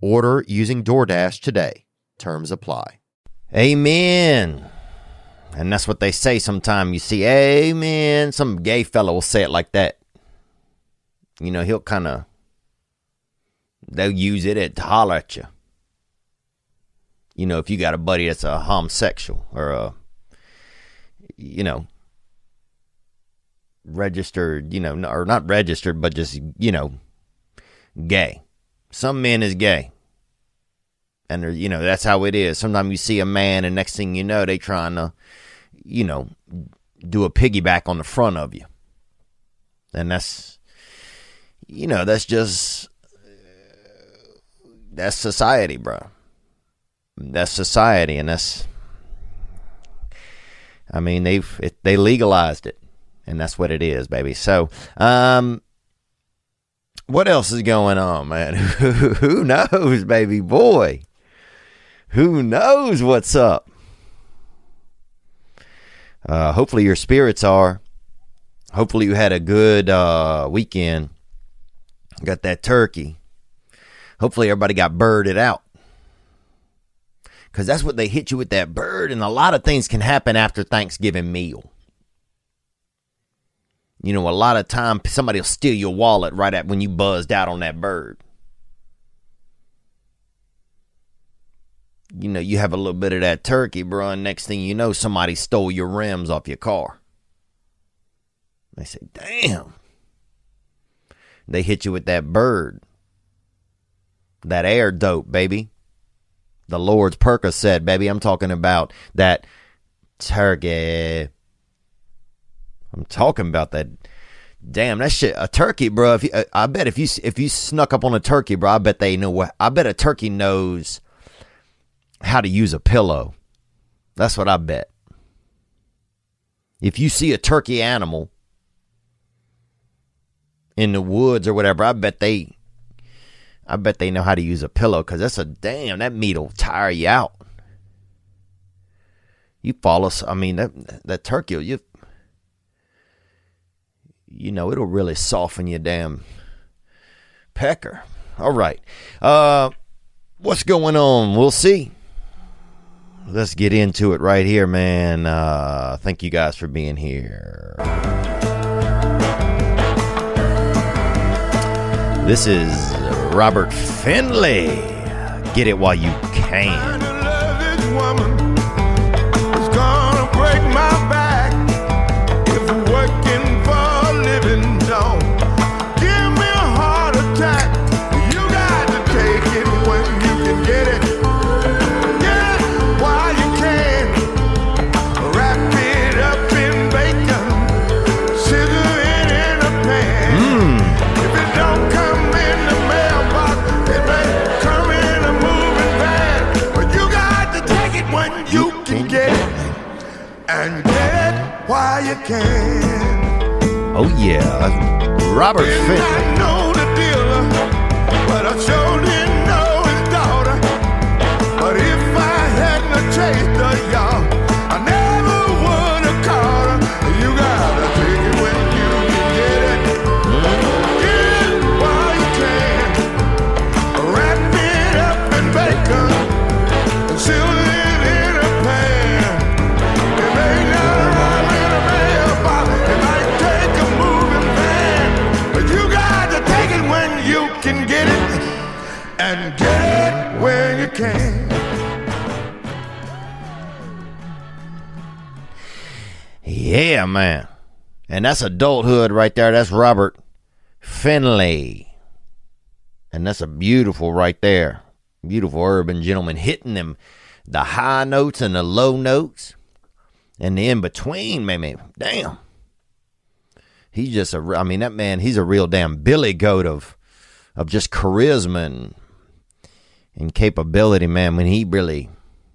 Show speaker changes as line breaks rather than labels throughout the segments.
Order using DoorDash today. Terms apply. Amen. And that's what they say sometimes. You see, Amen. Some gay fellow will say it like that. You know, he'll kind of, they'll use it to holler at you. You know, if you got a buddy that's a homosexual or a, you know, registered, you know, or not registered, but just, you know, gay some men is gay. And, you know, that's how it is. Sometimes you see a man, and next thing you know, they trying to, you know, do a piggyback on the front of you. And that's, you know, that's just, that's society, bro. That's society, and that's, I mean, they've, it, they legalized it, and that's what it is, baby. So, um, what else is going on, man? Who knows, baby boy? Who knows what's up? Uh, hopefully, your spirits are. Hopefully, you had a good uh, weekend. Got that turkey. Hopefully, everybody got birded out. Because that's what they hit you with that bird, and a lot of things can happen after Thanksgiving meal. You know, a lot of time somebody will steal your wallet right at when you buzzed out on that bird. You know, you have a little bit of that turkey, bro, and next thing you know, somebody stole your rims off your car. They say, damn. They hit you with that bird. That air dope, baby. The Lord's Percocet, baby. I'm talking about that turkey. I'm talking about that. Damn, that shit. A turkey, bro. If you, uh, I bet if you if you snuck up on a turkey, bro, I bet they know what. I bet a turkey knows how to use a pillow. That's what I bet. If you see a turkey animal in the woods or whatever, I bet they, I bet they know how to use a pillow because that's a damn that meat will tire you out. You fall, us I mean that that turkey, you you know, it'll really soften your damn pecker. All right. Uh, what's going on? We'll see. Let's get into it right here, man. Uh, thank you guys for being here. This is Robert Finley. Get it while you can. Oh, yeah. Robert Finley. can. Yeah, man. And that's adulthood right there. That's Robert Finley. And that's a beautiful right there. Beautiful urban gentleman hitting them the high notes and the low notes and the in between, man. Damn. He's just a, I mean, that man, he's a real damn billy goat of, of just charisma and and capability, man. When he really,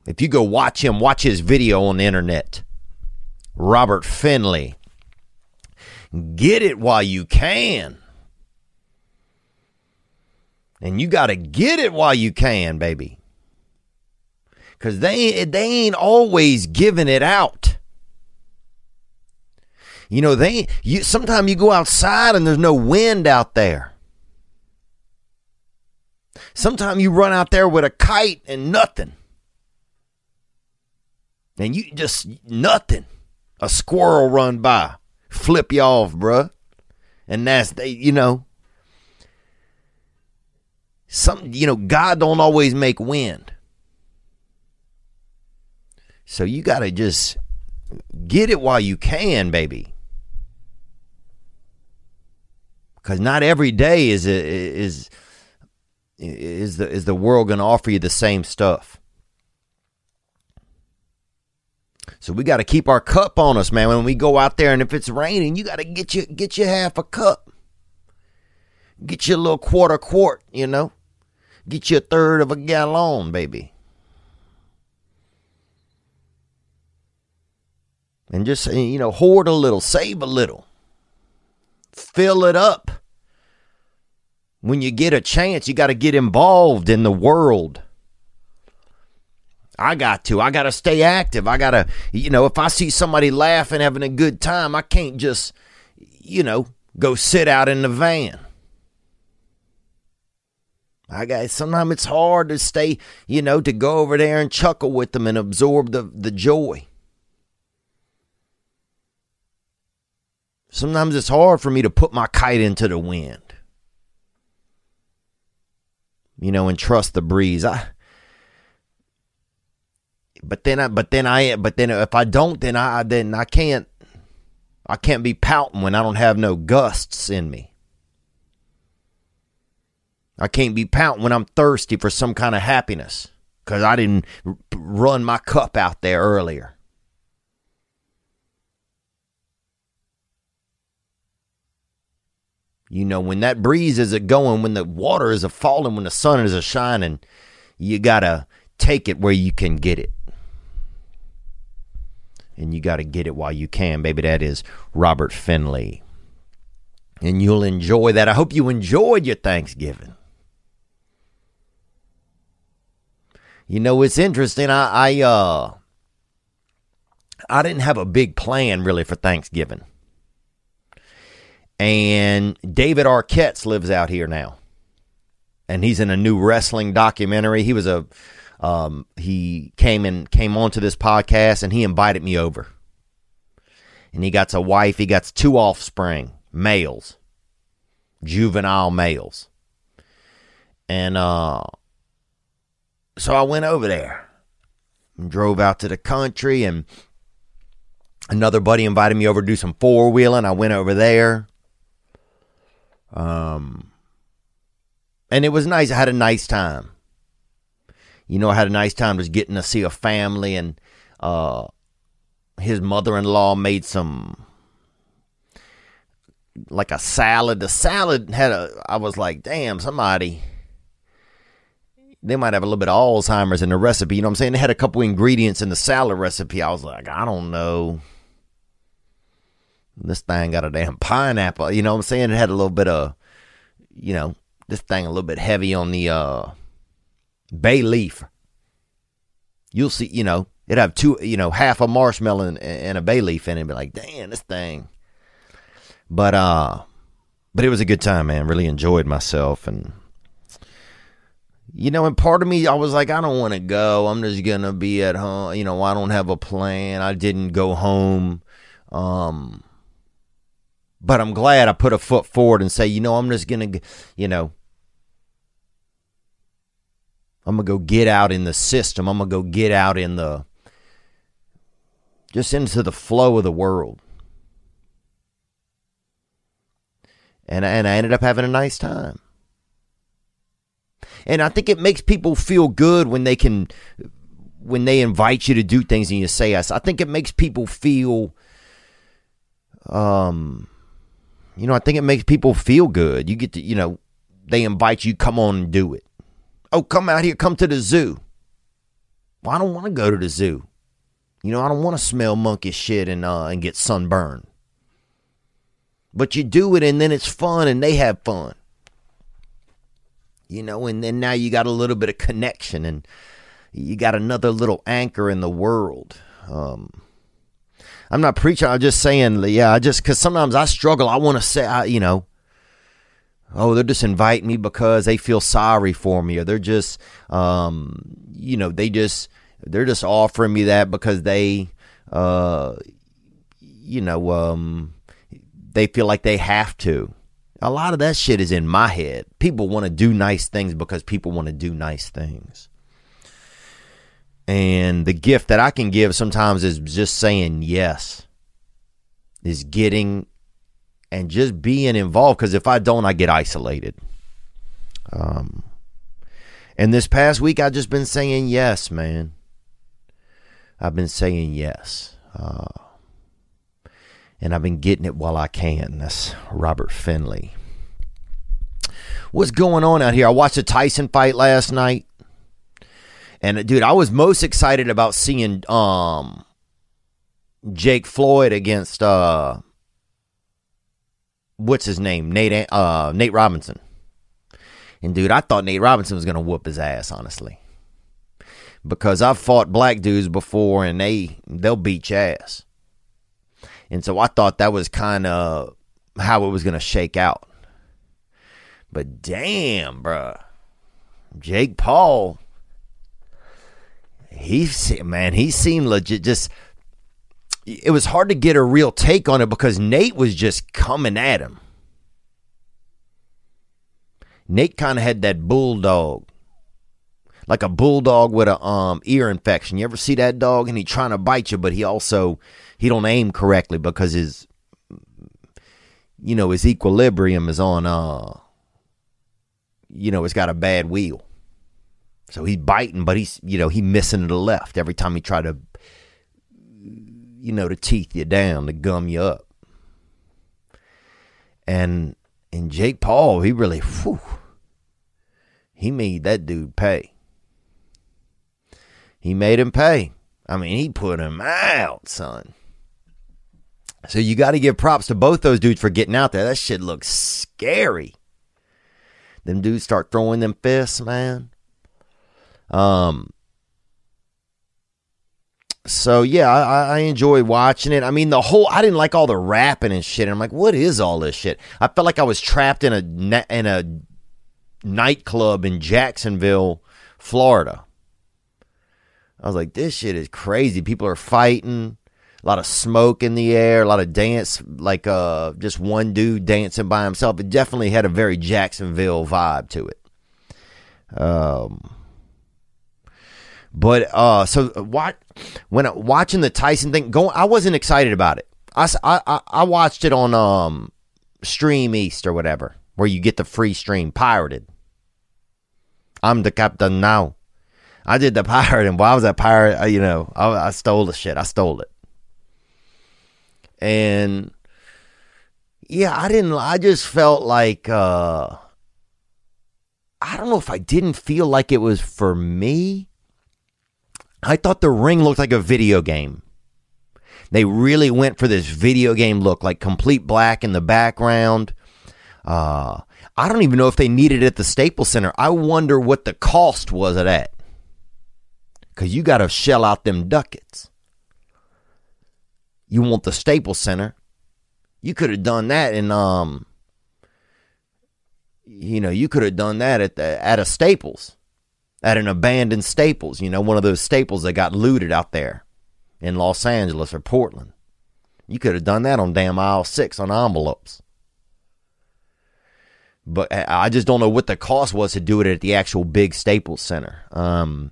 if you go watch him, watch his video on the internet. Robert Finley. Get it while you can. And you got to get it while you can, baby. Because they, they ain't always giving it out. You know, they you sometimes you go outside and there's no wind out there. Sometimes you run out there with a kite and nothing. And you just nothing. A squirrel run by, flip you off, bruh. And that's they, you know, some you know god don't always make wind so you got to just get it while you can baby because not every day is is is the is the world going to offer you the same stuff? So we got to keep our cup on us man. When we go out there and if it's raining you got to get you get you half a cup. Get you a little quarter quart you know? Get you a third of a gallon, baby. And just, you know, hoard a little, save a little, fill it up. When you get a chance, you got to get involved in the world. I got to. I got to stay active. I got to, you know, if I see somebody laughing, having a good time, I can't just, you know, go sit out in the van. I got sometimes it's hard to stay, you know, to go over there and chuckle with them and absorb the, the joy. Sometimes it's hard for me to put my kite into the wind. You know, and trust the breeze. I but then I but then I but then if I don't then I then I can't I can't be pouting when I don't have no gusts in me. I can't be pouting when I'm thirsty for some kind of happiness because I didn't run my cup out there earlier. You know, when that breeze is a going, when the water is a falling, when the sun is a shining, you got to take it where you can get it. And you got to get it while you can, baby. That is Robert Finley. And you'll enjoy that. I hope you enjoyed your Thanksgiving. You know, it's interesting. I, I uh I didn't have a big plan really for Thanksgiving. And David Arquette lives out here now. And he's in a new wrestling documentary. He was a um, he came and came onto this podcast and he invited me over. And he got a wife, he got two offspring, males, juvenile males. And uh so I went over there and drove out to the country and another buddy invited me over to do some four wheeling. I went over there. Um and it was nice. I had a nice time. You know, I had a nice time just getting to see a family and uh his mother-in-law made some like a salad. The salad had a I was like, "Damn, somebody they might have a little bit of Alzheimer's in the recipe. You know what I'm saying? They had a couple ingredients in the salad recipe. I was like, I don't know. This thing got a damn pineapple. You know what I'm saying? It had a little bit of, you know, this thing a little bit heavy on the uh, bay leaf. You'll see, you know, it'd have two, you know, half a marshmallow and, and a bay leaf in it. And be like, damn, this thing. But uh, but it was a good time, man. Really enjoyed myself and you know, and part of me, I was like, I don't want to go. I'm just gonna be at home. You know, I don't have a plan. I didn't go home. Um, but I'm glad I put a foot forward and say, you know, I'm just going to, you know, I'm going to go get out in the system. I'm going to go get out in the, just into the flow of the world. And, and I ended up having a nice time. And I think it makes people feel good when they can, when they invite you to do things and you say yes. I think it makes people feel, um, you know, I think it makes people feel good. You get to, you know, they invite you, come on and do it. Oh, come out here, come to the zoo. Well, I don't want to go to the zoo. You know, I don't want to smell monkey shit and uh, and get sunburned. But you do it, and then it's fun, and they have fun. You know, and then now you got a little bit of connection, and you got another little anchor in the world. Um, I'm not preaching. I'm just saying, yeah, I just because sometimes I struggle. I want to say, I, you know, oh, they're just inviting me because they feel sorry for me, or they're just, um, you know, they just they're just offering me that because they, uh, you know, um, they feel like they have to. A lot of that shit is in my head. People want to do nice things because people want to do nice things. And the gift that I can give sometimes is just saying yes, is getting and just being involved. Because if I don't, I get isolated. Um, and this past week, I've just been saying yes, man. I've been saying yes. Uh, and I've been getting it while I can. That's Robert Finley. What's going on out here? I watched the Tyson fight last night. And dude, I was most excited about seeing um Jake Floyd against uh what's his name? Nate uh Nate Robinson. And dude, I thought Nate Robinson was gonna whoop his ass, honestly. Because I've fought black dudes before and they they'll beat your ass. And so I thought that was kind of how it was gonna shake out. But damn, bruh. Jake Paul he man, he seemed legit just it was hard to get a real take on it because Nate was just coming at him. Nate kind of had that bulldog, like a bulldog with a um ear infection. You ever see that dog and he trying to bite you, but he also he don't aim correctly because his you know his equilibrium is on uh you know it's got a bad wheel. So he's biting, but he's you know he missing the left every time he try to you know to teeth you down to gum you up. And and Jake Paul, he really whew, he made that dude pay. He made him pay. I mean, he put him out, son. So you got to give props to both those dudes for getting out there. That shit looks scary. Them dudes start throwing them fists, man. Um. So yeah, I, I enjoy watching it. I mean, the whole I didn't like all the rapping and shit. I'm like, what is all this shit? I felt like I was trapped in a in a nightclub in Jacksonville, Florida. I was like, this shit is crazy. People are fighting, a lot of smoke in the air, a lot of dance, like uh, just one dude dancing by himself. It definitely had a very Jacksonville vibe to it. Um, but uh, so what? When watching the Tyson thing, going, I wasn't excited about it. I, I, I watched it on um, Stream East or whatever, where you get the free stream pirated. I'm the captain now. I did the pirate, and I was a pirate, you know, I, I stole the shit. I stole it, and yeah, I didn't. I just felt like uh, I don't know if I didn't feel like it was for me. I thought the ring looked like a video game. They really went for this video game look, like complete black in the background. Uh, I don't even know if they needed it at the Staples Center. I wonder what the cost was of that. Because you got to shell out them ducats. You want the Staples Center. You could have done that in, um, you know, you could have done that at the at a Staples, at an abandoned Staples. You know, one of those Staples that got looted out there in Los Angeles or Portland. You could have done that on damn aisle six on envelopes. But I just don't know what the cost was to do it at the actual big Staples Center. Um,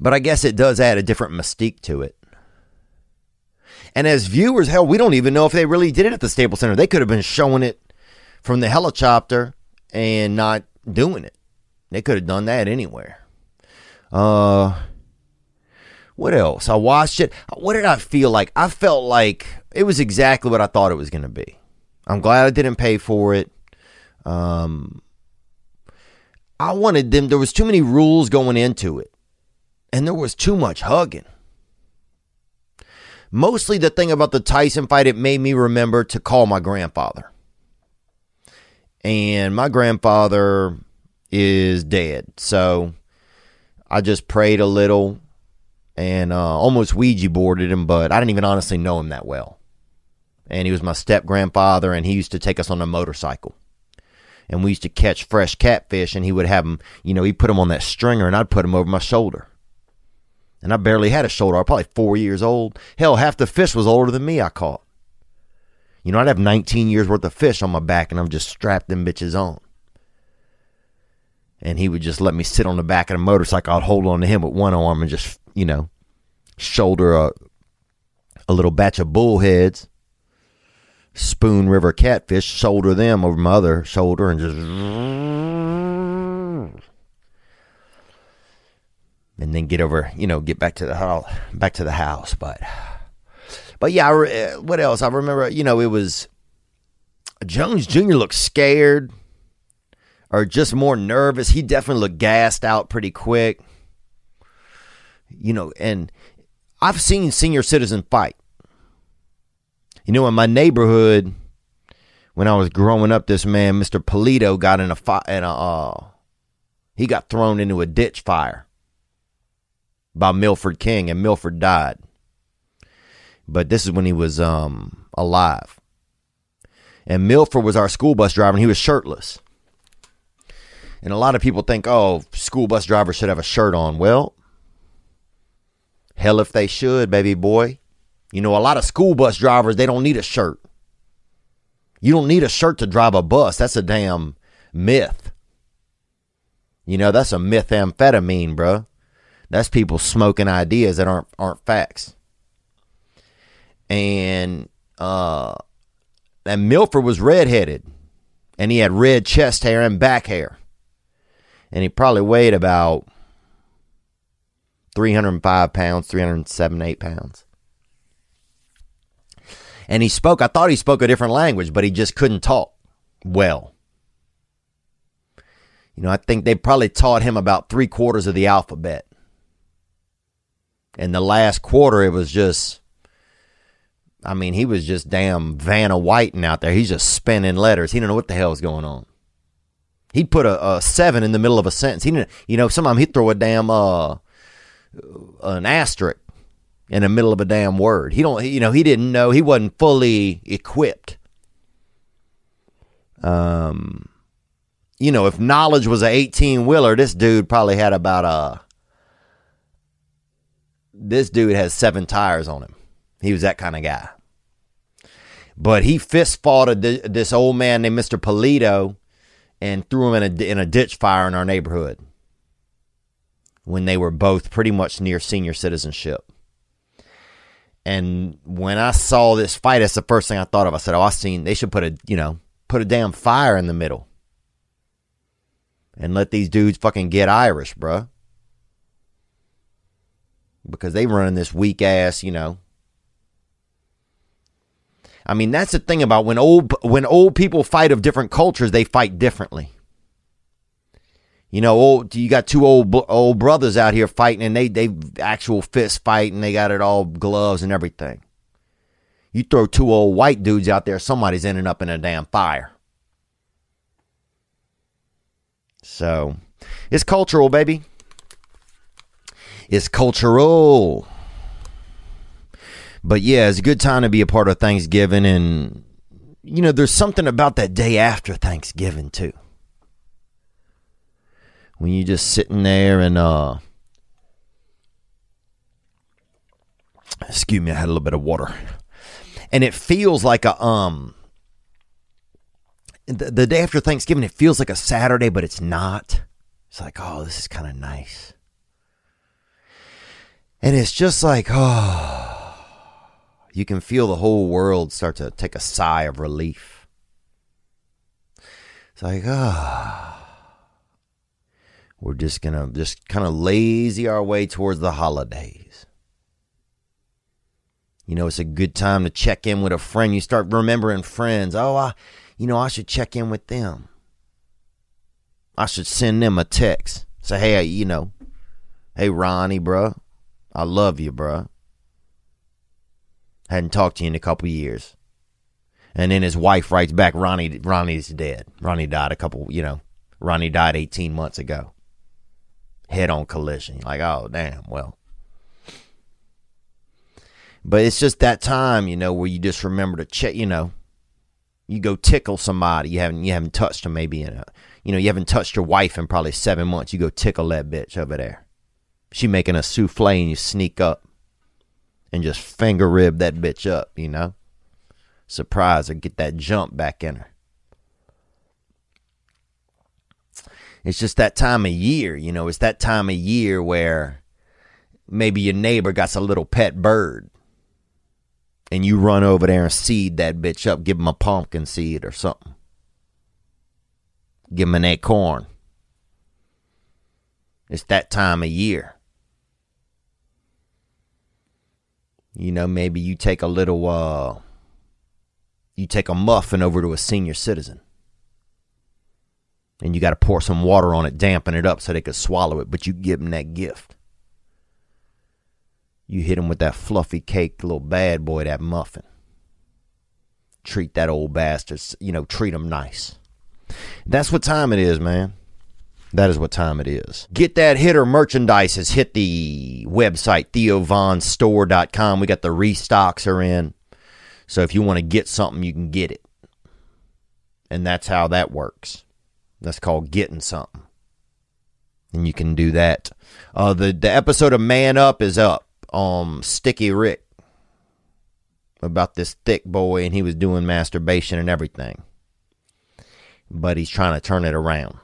but I guess it does add a different mystique to it. And as viewers, hell, we don't even know if they really did it at the Staples Center. They could have been showing it from the helicopter and not doing it. They could have done that anywhere. Uh, what else? I watched it. What did I feel like? I felt like it was exactly what I thought it was going to be. I'm glad I didn't pay for it. Um, I wanted them. There was too many rules going into it, and there was too much hugging. Mostly the thing about the Tyson fight, it made me remember to call my grandfather. And my grandfather is dead. So I just prayed a little and uh, almost Ouija boarded him, but I didn't even honestly know him that well. And he was my step grandfather, and he used to take us on a motorcycle. And we used to catch fresh catfish, and he would have them, you know, he'd put them on that stringer, and I'd put them over my shoulder. And I barely had a shoulder. I was probably four years old. Hell, half the fish was older than me I caught. You know, I'd have 19 years worth of fish on my back, and I'm just strapped them bitches on. And he would just let me sit on the back of the motorcycle. I'd hold on to him with one arm and just, you know, shoulder a, a little batch of bullheads, spoon river catfish, shoulder them over my other shoulder, and just and then get over, you know, get back to the house, back to the house. But, but yeah, I, eh, what else? I remember, you know, it was Jones Jr. looked scared or just more nervous. He definitely looked gassed out pretty quick. You know, and I've seen senior citizen fight. You know, in my neighborhood, when I was growing up, this man, Mr. Polito, got in a fight, and uh, he got thrown into a ditch fire by Milford King, and Milford died. But this is when he was um, alive. And Milford was our school bus driver, and he was shirtless. And a lot of people think, oh, school bus drivers should have a shirt on. Well, hell if they should, baby boy. You know, a lot of school bus drivers, they don't need a shirt. You don't need a shirt to drive a bus. That's a damn myth. You know, that's a methamphetamine, bro. That's people smoking ideas that aren't aren't facts. And uh and Milford was redheaded. And he had red chest hair and back hair. And he probably weighed about 305 pounds, 307, 8 pounds. And he spoke, I thought he spoke a different language, but he just couldn't talk well. You know, I think they probably taught him about three quarters of the alphabet. And the last quarter, it was just, I mean, he was just damn Vanna Whiting out there. He's just spinning letters. He didn't know what the hell was going on. He'd put a, a seven in the middle of a sentence. He didn't, you know, sometimes he'd throw a damn, uh, an asterisk in the middle of a damn word. He don't, you know, he didn't know. He wasn't fully equipped. Um, you know, if knowledge was a 18 wheeler, this dude probably had about a this dude has seven tires on him. He was that kind of guy. But he fist fought this old man named Mr. Polito and threw him in a, in a ditch fire in our neighborhood when they were both pretty much near senior citizenship. And when I saw this fight, that's the first thing I thought of. I said, "Oh, I seen they should put a you know put a damn fire in the middle and let these dudes fucking get Irish, bruh because they running this weak ass, you know. I mean, that's the thing about when old when old people fight of different cultures, they fight differently. You know, old you got two old old brothers out here fighting, and they they actual fist fight, and they got it all gloves and everything. You throw two old white dudes out there, somebody's ending up in a damn fire. So, it's cultural, baby. It's cultural. But yeah, it's a good time to be a part of Thanksgiving. And, you know, there's something about that day after Thanksgiving, too. When you're just sitting there and, uh, excuse me, I had a little bit of water. And it feels like a, um, the, the day after Thanksgiving, it feels like a Saturday, but it's not. It's like, oh, this is kind of nice. And it's just like, oh, you can feel the whole world start to take a sigh of relief. It's like, ah. We're just going to just kind of lazy our way towards the holidays. You know, it's a good time to check in with a friend. You start remembering friends. Oh, I, you know, I should check in with them. I should send them a text. Say, hey, you know, hey, Ronnie, bruh. I love you, bruh. Hadn't talked to you in a couple years. And then his wife writes back, Ronnie, Ronnie's dead. Ronnie died a couple, you know, Ronnie died 18 months ago head on collision. like, oh, damn, well. But it's just that time, you know, where you just remember to check, you know, you go tickle somebody you haven't you haven't touched them maybe in a you know you haven't touched your wife in probably seven months you go tickle that bitch over there she making a souffle and you sneak up and just finger rib that bitch up you know surprise her get that jump back in her it's just that time of year, you know, it's that time of year where maybe your neighbor got a little pet bird and you run over there and seed that bitch up, give him a pumpkin seed or something. Give him an acorn. It's that time of year. You know, maybe you take a little, uh, you take a muffin over to a senior citizen and you got to pour some water on it, dampen it up so they could swallow it, but you give them that gift. You hit them with that fluffy cake, little bad boy, that muffin. Treat that old bastard, you know, treat them nice. That's what time it is, man. That is what time it is. Get that hitter merchandise has hit the website, theovonstore.com. We got the restocks are in. So if you want to get something, you can get it. And that's how that works. That's called getting something. And you can do that. Uh, the the episode of Man Up is up. Um, Sticky Rick about this thick boy, and he was doing masturbation and everything, but he's trying to turn it around,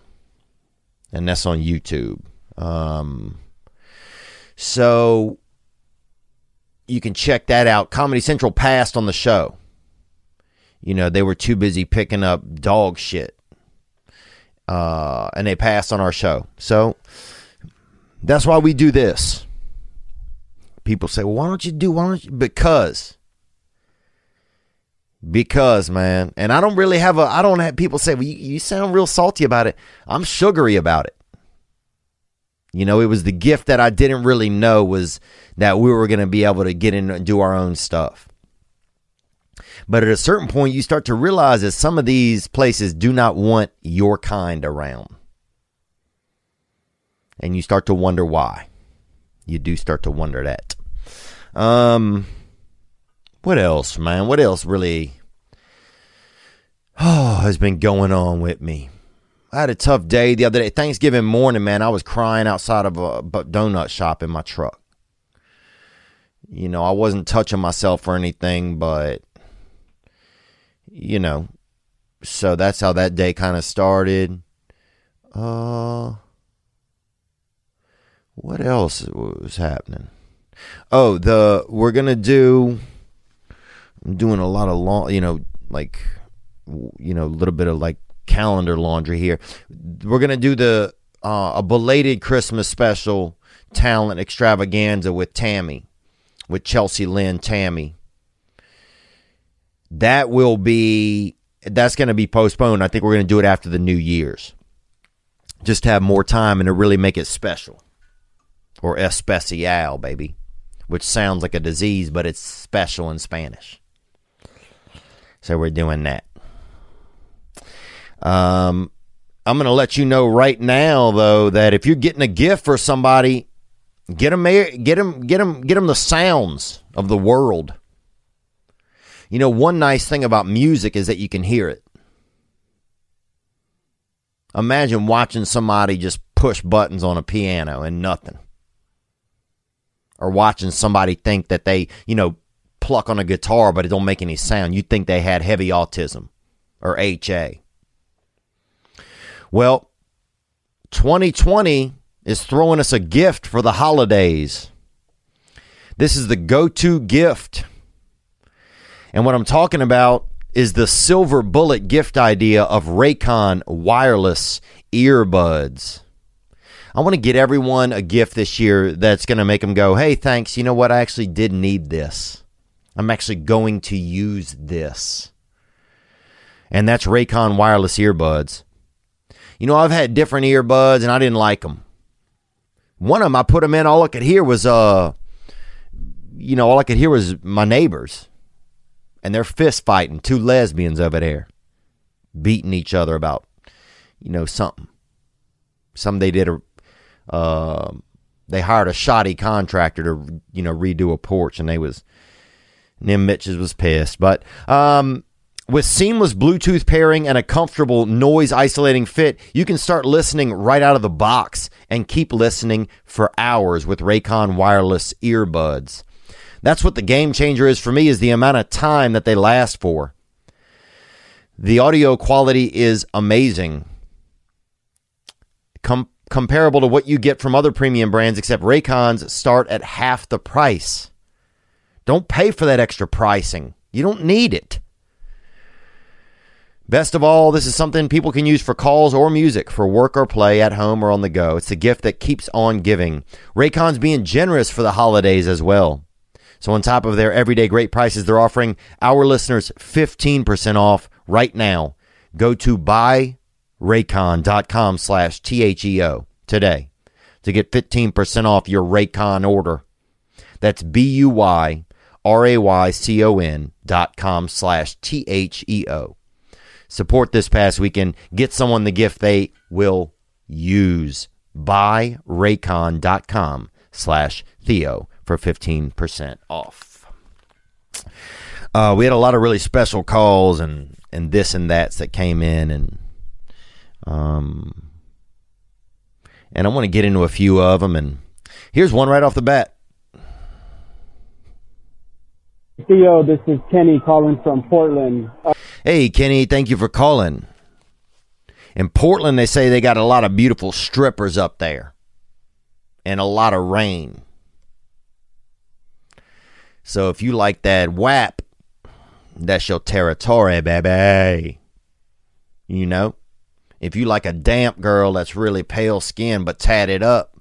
and that's on YouTube. Um, so you can check that out. Comedy Central passed on the show. You know, they were too busy picking up dog shit uh, and they passed on our show. So that's why we do this. People say, well, why don't you do, why don't you? Because. Because, man. And I don't really have a, I don't have people say, well, you, you sound real salty about it. I'm sugary about it. You know, it was the gift that I didn't really know was that we were going to be able to get in and do our own stuff. But at a certain point, you start to realize that some of these places do not want your kind around. And you start to wonder why. You do start to wonder that. Um, what else, man? What else really oh, has been going on with me? I had a tough day the other day. Thanksgiving morning, man, I was crying outside of a donut shop in my truck. You know, I wasn't touching myself or anything, but you know, so that's how that day kind of started. Uh, what else was happening? Oh, the we're gonna do. I'm doing a lot of long, you know, like, you know, a little bit of like calendar laundry here. We're gonna do the uh, a belated Christmas special talent extravaganza with Tammy, with Chelsea Lynn Tammy that will be that's going to be postponed. I think we're going to do it after the New Year's, just have more time and to really make it special, or especial, baby, which sounds like a disease, but it's special in Spanish. So we're doing that. Um, I'm going to let you know right now, though, that if you're getting a gift for somebody, get them, get them, get them, get them the sounds of the world. You know, one nice thing about music is that you can hear it. Imagine watching somebody just push buttons on a piano and nothing. Or watching somebody think that they, you know, pluck on a guitar but it don't make any sound. You'd think they had heavy autism or HA. Well, 2020 is throwing us a gift for the holidays. This is the go to gift And what I'm talking about is the silver bullet gift idea of Raycon wireless earbuds. I want to get everyone a gift this year that's going to make them go, hey, thanks. You know what? I actually did need this. I'm actually going to use this. And that's Raycon wireless earbuds. You know, I've had different earbuds and I didn't like them. One of them, I put them in, all I could hear was, uh, you know, all I could hear was my neighbors and they're fist fighting, two lesbians over there, beating each other about, you know, something. Some they did a uh, they hired a shoddy contractor to you know redo a porch, and they was Nim Mitches was pissed. But um, with seamless Bluetooth pairing and a comfortable noise isolating fit, you can start listening right out of the box and keep listening for hours with Raycon wireless earbuds. That's what the game changer is for me is the amount of time that they last for. The audio quality is amazing. Com- comparable to what you get from other premium brands, except Raycons start at half the price. Don't pay for that extra pricing. You don't need it. Best of all, this is something people can use for calls or music, for work or play, at home or on the go. It's a gift that keeps on giving. Raycon's being generous for the holidays as well. So, on top of their everyday great prices, they're offering our listeners 15% off right now. Go to buy raycon.com slash T-H-E-O today to get 15% off your Raycon order. That's B-U-Y-R-A-Y-C-O-N dot com slash T-H-E-O. Support this past weekend. Get someone the gift they will use. Buy Raycon.com slash Theo for 15% off. Uh, we had a lot of really special calls and, and this and that's that came in and um, and I want to get into a few of them. And here's one right off the bat.
Theo, this is Kenny calling from Portland. Uh-
hey, Kenny, thank you for calling. In Portland, they say they got a lot of beautiful strippers up there and a lot of rain. So if you like that WAP, that's your territory, baby. You know? If you like a damp girl that's really pale skin but tatted up.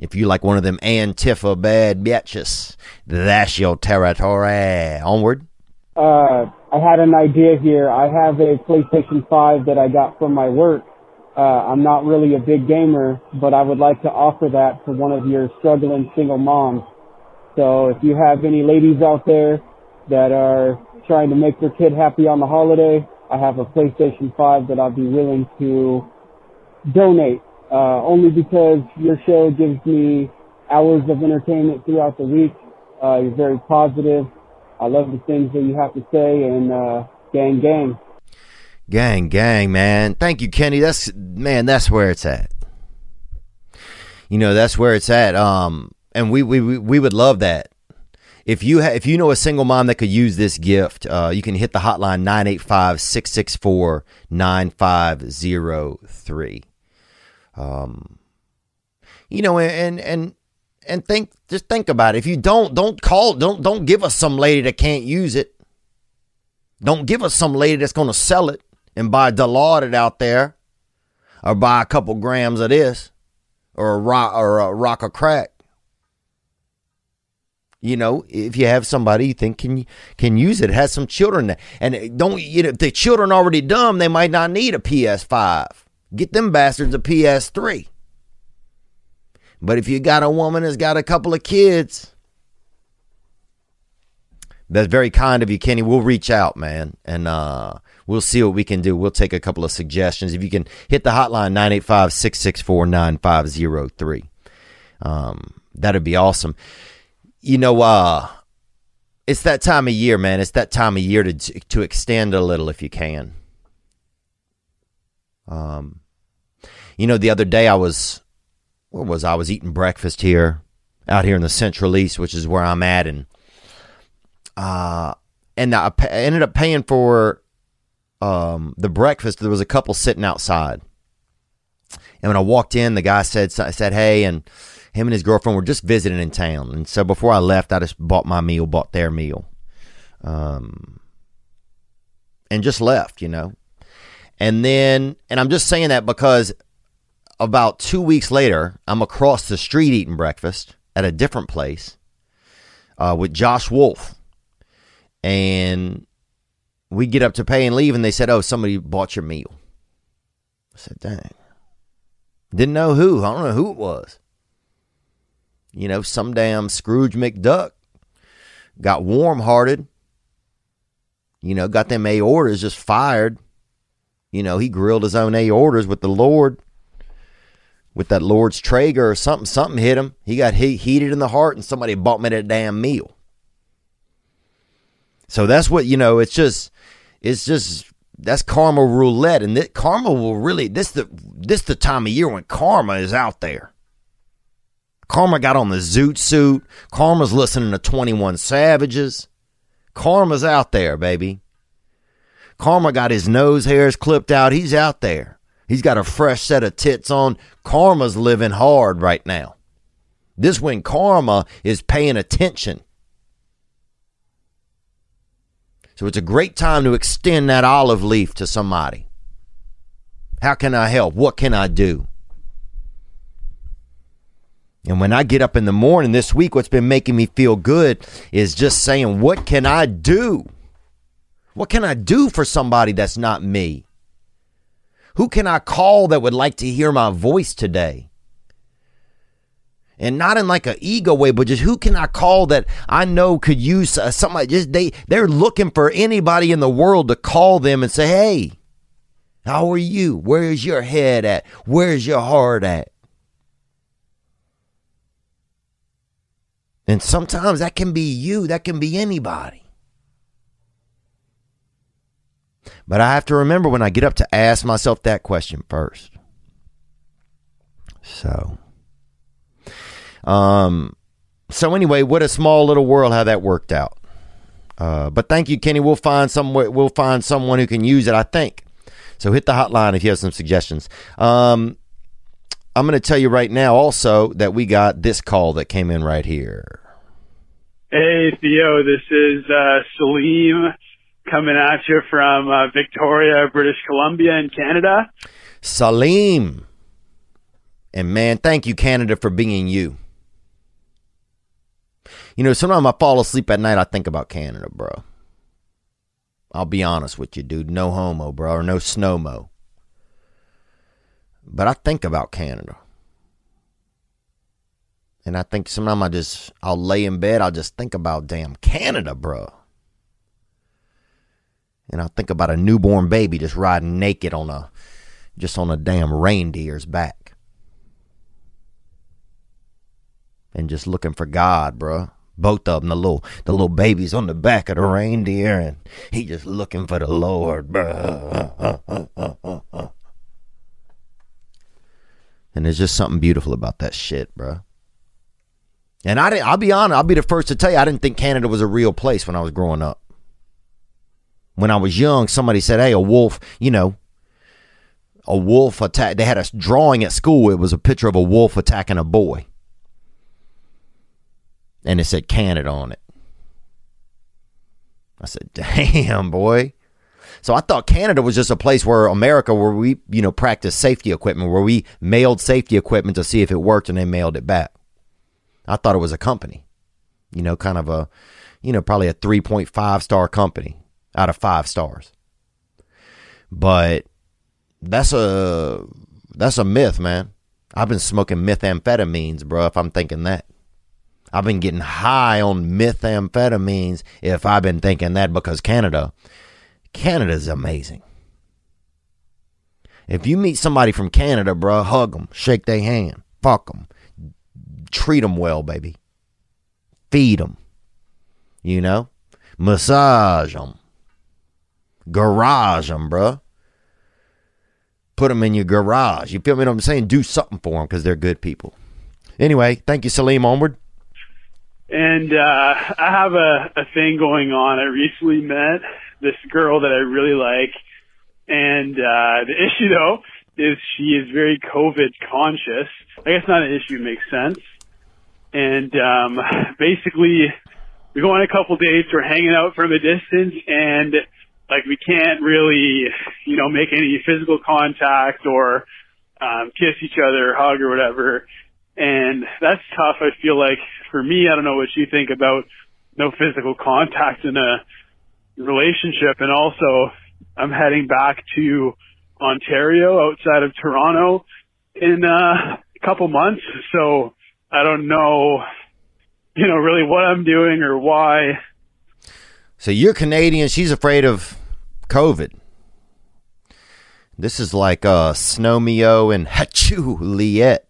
If you like one of them Antifa bad bitches, that's your territory. Onward.
Uh, I had an idea here. I have a PlayStation 5 that I got from my work. Uh, I'm not really a big gamer, but I would like to offer that to one of your struggling single moms. So if you have any ladies out there that are trying to make their kid happy on the holiday, I have a PlayStation 5 that I'd be willing to donate, uh, only because your show gives me hours of entertainment throughout the week. Uh, you're very positive. I love the things that you have to say and, uh, gang, gang.
Gang, gang, man. Thank you, Kenny. That's, man, that's where it's at. You know, that's where it's at. Um, and we, we, we would love that if you ha- if you know a single mom that could use this gift, uh, you can hit the hotline 985-664-9503. Um, you know, and and and think just think about it. If you don't don't call don't don't give us some lady that can't use it. Don't give us some lady that's going to sell it and buy Dilaudid out there, or buy a couple grams of this, or a rock or a rock of crack. You know, if you have somebody you think can can use it, it has some children, that, and don't you know if the children already dumb, they might not need a PS5. Get them bastards a PS3. But if you got a woman that's got a couple of kids, that's very kind of you, Kenny. We'll reach out, man, and uh, we'll see what we can do. We'll take a couple of suggestions. If you can hit the hotline 985 664 9503, um, that'd be awesome you know, uh, it's that time of year, man. It's that time of year to to extend a little if you can. Um, you know, the other day I was, where was I? I was eating breakfast here, out here in the Central East, which is where I'm at, and uh, and I ended up paying for um the breakfast. There was a couple sitting outside, and when I walked in, the guy said said, "Hey," and him and his girlfriend were just visiting in town, and so before I left, I just bought my meal, bought their meal, um, and just left. You know, and then, and I'm just saying that because about two weeks later, I'm across the street eating breakfast at a different place uh, with Josh Wolf. And we get up to pay and leave, and they said, Oh, somebody bought your meal. I said, Dang. Didn't know who. I don't know who it was. You know, some damn Scrooge McDuck got warm hearted. You know, got them A orders just fired. You know, he grilled his own A orders with the Lord with that Lord's Traeger or something. Something hit him. He got he- heated in the heart, and somebody bought me that damn meal. So that's what you know. It's just, it's just that's karma roulette, and that karma will really this the this the time of year when karma is out there. Karma got on the zoot suit. Karma's listening to Twenty One Savages. Karma's out there, baby. Karma got his nose hairs clipped out. He's out there. He's got a fresh set of tits on. Karma's living hard right now. This when karma is paying attention. So it's a great time to extend that olive leaf to somebody. How can I help? What can I do? And when I get up in the morning this week, what's been making me feel good is just saying, What can I do? What can I do for somebody that's not me? Who can I call that would like to hear my voice today? And not in like an ego way, but just who can I call that I know could use uh, somebody? Just they they're looking for anybody in the world to call them and say, "Hey, how are you? Where's your head at? Where's your heart at?" And sometimes that can be you. That can be anybody. But I have to remember when I get up to ask myself that question first. So, um, so anyway, what a small little world how that worked out. Uh, but thank you, Kenny. We'll find some. We'll find someone who can use it. I think. So hit the hotline if you have some suggestions. Um, I'm going to tell you right now also that we got this call that came in right here.
Hey Theo, this is uh, Salim coming at you from uh, Victoria, British Columbia, in Canada.
Salim. And man, thank you, Canada, for being you. You know, sometimes I fall asleep at night, I think about Canada, bro. I'll be honest with you, dude. No homo, bro, or no snowmo. But I think about Canada. And I think sometimes I just, I'll lay in bed, I'll just think about damn Canada, bro. And I'll think about a newborn baby just riding naked on a, just on a damn reindeer's back. And just looking for God, bro. Both of them, the little, the little babies on the back of the reindeer, and he just looking for the Lord, bro. And there's just something beautiful about that shit, bro. And I didn't, I'll be honest, I'll be the first to tell you, I didn't think Canada was a real place when I was growing up. When I was young, somebody said, hey, a wolf, you know, a wolf attack. They had a drawing at school. It was a picture of a wolf attacking a boy. And it said Canada on it. I said, damn, boy. So I thought Canada was just a place where America, where we, you know, practiced safety equipment, where we mailed safety equipment to see if it worked and they mailed it back. I thought it was a company, you know, kind of a, you know, probably a 3.5 star company out of five stars. But that's a, that's a myth, man. I've been smoking methamphetamines, bro, if I'm thinking that. I've been getting high on methamphetamines if I've been thinking that because Canada, Canada's amazing. If you meet somebody from Canada, bro, hug them, shake their hand, fuck them, treat them well, baby. Feed them, you know, massage them, garage them, bro. Put them in your garage. You feel me? What I'm saying? Do something for them because they're good people. Anyway, thank you, Salim. Onward.
And uh, I have a, a thing going on. I recently met this girl that I really like. And uh, the issue, though, is she is very COVID conscious. I guess not an issue makes sense. and um, basically we go on a couple dates. We're hanging out from a distance, and like we can't really, you know, make any physical contact or um, kiss each other, hug or whatever. And that's tough. I feel like for me, I don't know what you think about no physical contact in a relationship. And also I'm heading back to Ontario outside of Toronto in uh, a couple months. So I don't know, you know, really what I'm doing or why.
So you're Canadian. She's afraid of COVID. This is like uh, Snowmeo and Hachu Liet.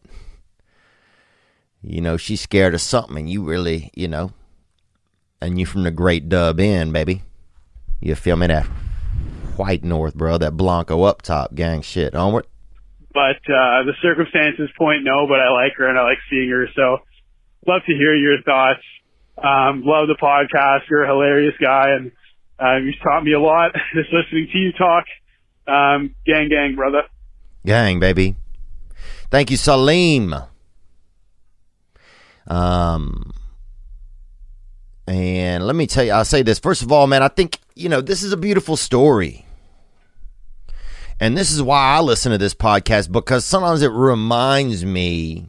You know, she's scared of something, and you really, you know, and you from the great dub in, baby. You feel me? That white north, bro. That Blanco up top gang shit. Onward.
But uh, the circumstances point no, but I like her and I like seeing her. So love to hear your thoughts. Um, love the podcast. You're a hilarious guy, and uh, you've taught me a lot just listening to you talk. Um, gang, gang, brother.
Gang, baby. Thank you, Salim. Um, and let me tell you, I'll say this. First of all, man, I think, you know, this is a beautiful story. And this is why I listen to this podcast because sometimes it reminds me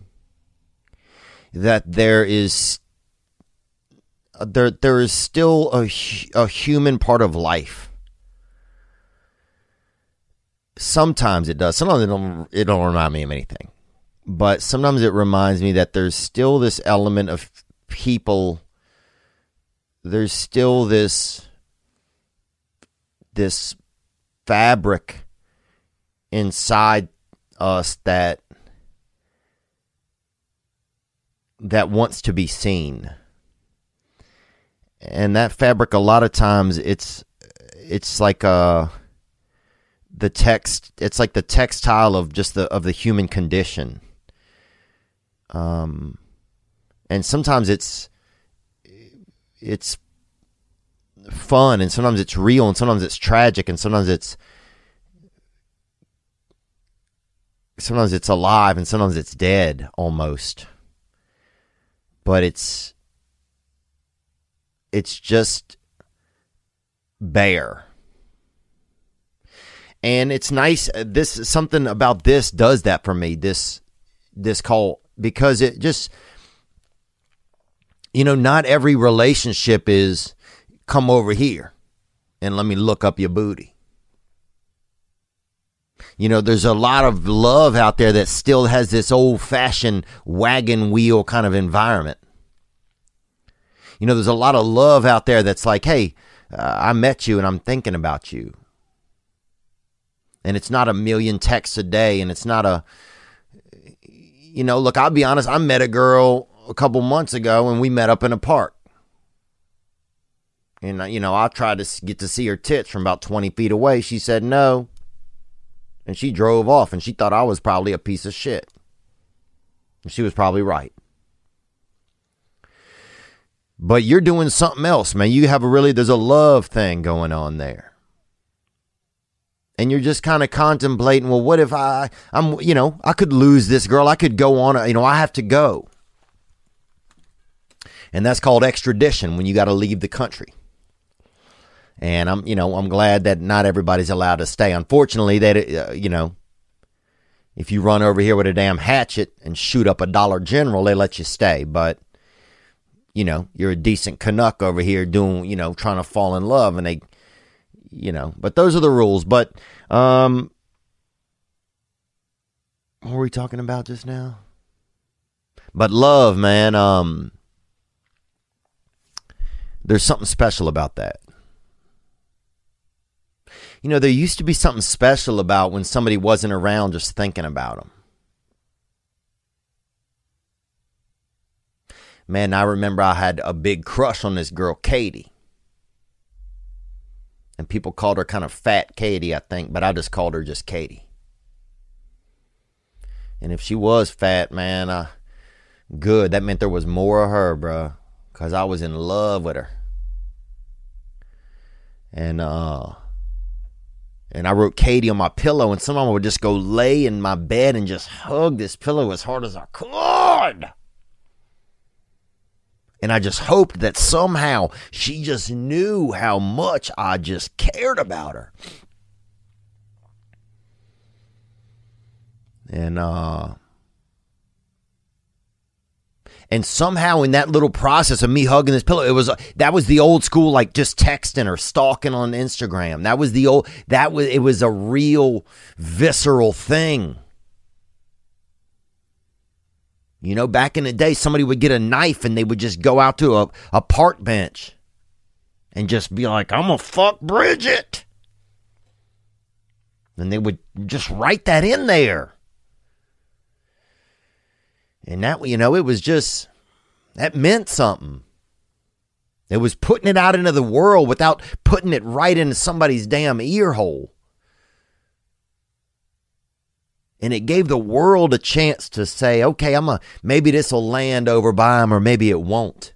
that there is there there is still a, a human part of life. Sometimes it does. Sometimes it don't it don't remind me of anything. But sometimes it reminds me that there's still this element of people there's still this this fabric inside us that that wants to be seen and that fabric a lot of times it's it's like a the text it's like the textile of just the of the human condition. Um and sometimes it's it's fun and sometimes it's real and sometimes it's tragic and sometimes it's sometimes it's alive and sometimes it's dead almost. But it's it's just bare and it's nice uh, this something about this does that for me this this call because it just you know not every relationship is come over here and let me look up your booty you know, there's a lot of love out there that still has this old fashioned wagon wheel kind of environment. You know, there's a lot of love out there that's like, hey, uh, I met you and I'm thinking about you. And it's not a million texts a day and it's not a, you know, look, I'll be honest, I met a girl a couple months ago and we met up in a park. And, you know, I tried to get to see her tits from about 20 feet away. She said no and she drove off and she thought I was probably a piece of shit. And she was probably right. But you're doing something else, man. You have a really, there's a love thing going on there. And you're just kind of contemplating, well, what if I, I'm, you know, I could lose this girl. I could go on, you know, I have to go. And that's called extradition when you got to leave the country and I'm you know I'm glad that not everybody's allowed to stay. Unfortunately, that uh, you know, if you run over here with a damn hatchet and shoot up a Dollar General, they let you stay. But you know, you're a decent Canuck over here doing you know trying to fall in love, and they, you know, but those are the rules. But um, what were we talking about just now? But love, man, um, there's something special about that you know, there used to be something special about when somebody wasn't around just thinking about them. Man, I remember I had a big crush on this girl, Katie. And people called her kind of fat Katie, I think, but I just called her just Katie. And if she was fat, man, uh, good. That meant there was more of her, bro. Because I was in love with her. And, uh, and I wrote Katie on my pillow, and someone would just go lay in my bed and just hug this pillow as hard as I could. And I just hoped that somehow she just knew how much I just cared about her. And uh and somehow in that little process of me hugging this pillow, it was that was the old school like just texting or stalking on Instagram. That was the old that was it was a real visceral thing. You know, back in the day, somebody would get a knife and they would just go out to a, a park bench and just be like, I'm gonna fuck Bridget. And they would just write that in there. And that, you know, it was just, that meant something. It was putting it out into the world without putting it right into somebody's damn ear hole. And it gave the world a chance to say, okay, I'm a, maybe this will land over by him or maybe it won't.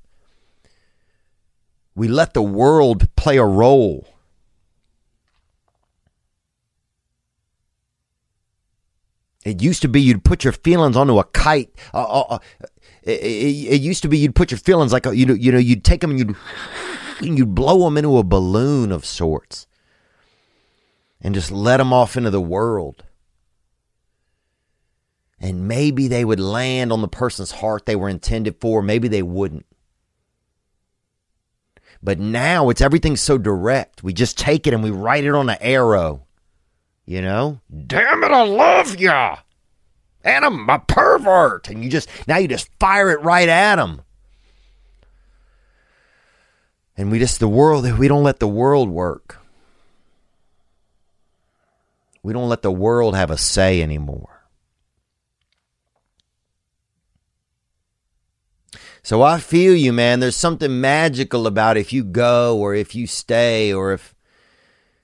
We let the world play a role. It used to be you'd put your feelings onto a kite. Uh, uh, it, it, it, used to be you'd put your feelings like you know you know you'd take them and you'd and you'd blow them into a balloon of sorts, and just let them off into the world. And maybe they would land on the person's heart they were intended for. Maybe they wouldn't. But now it's everything so direct. We just take it and we write it on an arrow. You know? Damn it, I love ya. And I'm a pervert. And you just, now you just fire it right at them. And we just, the world, we don't let the world work. We don't let the world have a say anymore. So I feel you, man. There's something magical about if you go or if you stay or if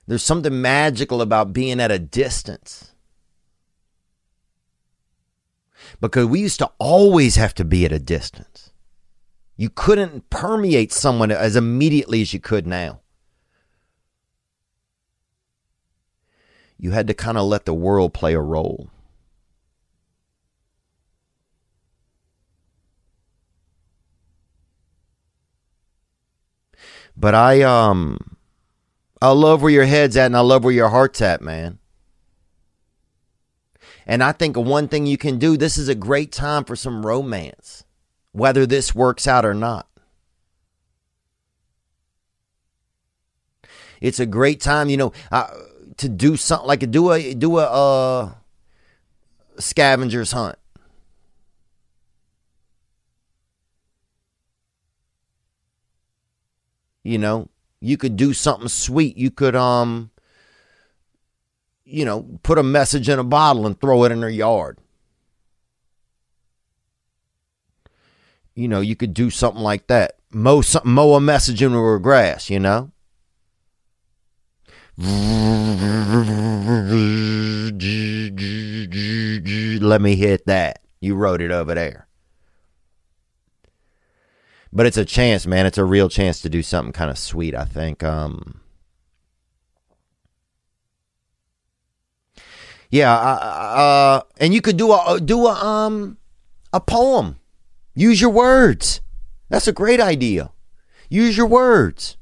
there's something magical about being at a distance. Because we used to always have to be at a distance. You couldn't permeate someone as immediately as you could now. You had to kind of let the world play a role. But I um I love where your head's at and I love where your heart's at, man. And I think one thing you can do, this is a great time for some romance, whether this works out or not. It's a great time, you know, uh, to do something like do a do a uh, scavenger's hunt. You know, you could do something sweet. You could um you know, put a message in a bottle and throw it in her yard. You know, you could do something like that. Mow some, mow a message into her grass, you know? Let me hit that. You wrote it over there. But it's a chance, man. It's a real chance to do something kind of sweet, I think. Um, yeah, uh, uh, and you could do a do a um a poem. Use your words. That's a great idea. Use your words.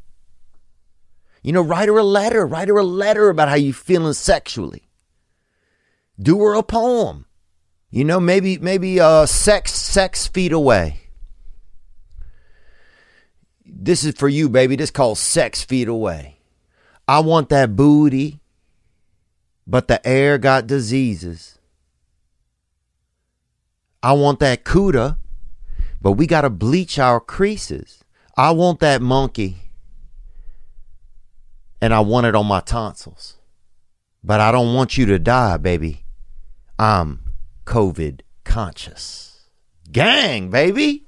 You know, write her a letter. Write her a letter about how you're feeling sexually. Do her a poem. You know, maybe maybe uh sex sex feet away. This is for you, baby. This called Sex Feet Away. I want that booty, but the air got diseases. I want that cuda, but we got to bleach our creases. I want that monkey, and I want it on my tonsils. But I don't want you to die, baby. I'm COVID conscious. Gang, baby.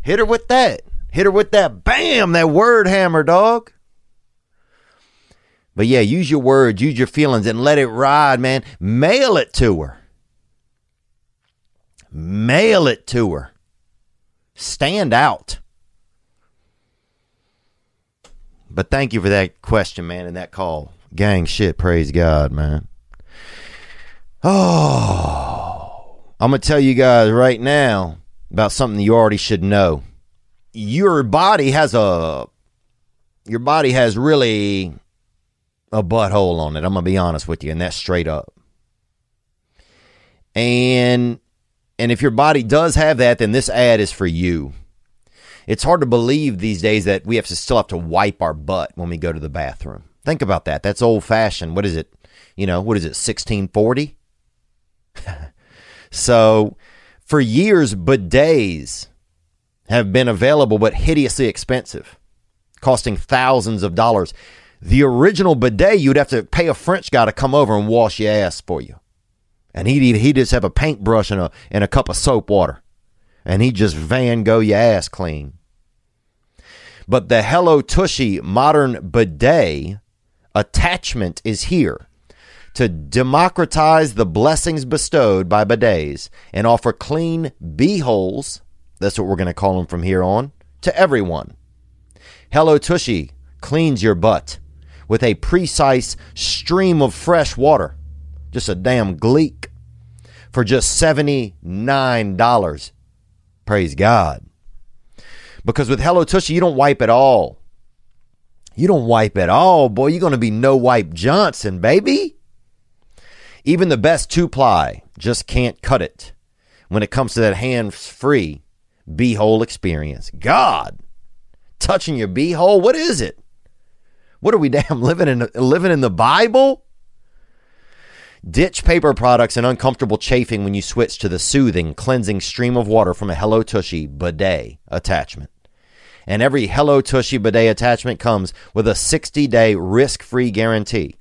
Hit her with that. Hit her with that bam, that word hammer, dog. But yeah, use your words, use your feelings, and let it ride, man. Mail it to her. Mail it to her. Stand out. But thank you for that question, man, and that call. Gang shit, praise God, man. Oh, I'm going to tell you guys right now about something you already should know your body has a your body has really a butthole on it. I'm gonna be honest with you, and that's straight up. And and if your body does have that, then this ad is for you. It's hard to believe these days that we have to still have to wipe our butt when we go to the bathroom. Think about that. That's old fashioned. What is it? You know, what is it, 1640? so for years, bidets have been available but hideously expensive, costing thousands of dollars. The original bidet, you'd have to pay a French guy to come over and wash your ass for you. And he'd, he'd just have a paintbrush and a, and a cup of soap water. And he'd just Van Gogh your ass clean. But the Hello Tushy modern bidet attachment is here to democratize the blessings bestowed by bidets and offer clean holes. That's what we're going to call them from here on to everyone. Hello Tushy cleans your butt with a precise stream of fresh water. Just a damn gleek for just $79. Praise God. Because with Hello Tushy, you don't wipe at all. You don't wipe at all, boy. You're going to be no wipe Johnson, baby. Even the best two ply just can't cut it when it comes to that hands free beehole experience. God, touching your beehole, what is it? What are we damn living in living in the Bible? Ditch paper products and uncomfortable chafing when you switch to the soothing, cleansing stream of water from a Hello Tushy bidet attachment. And every Hello Tushy bidet attachment comes with a 60 day risk free guarantee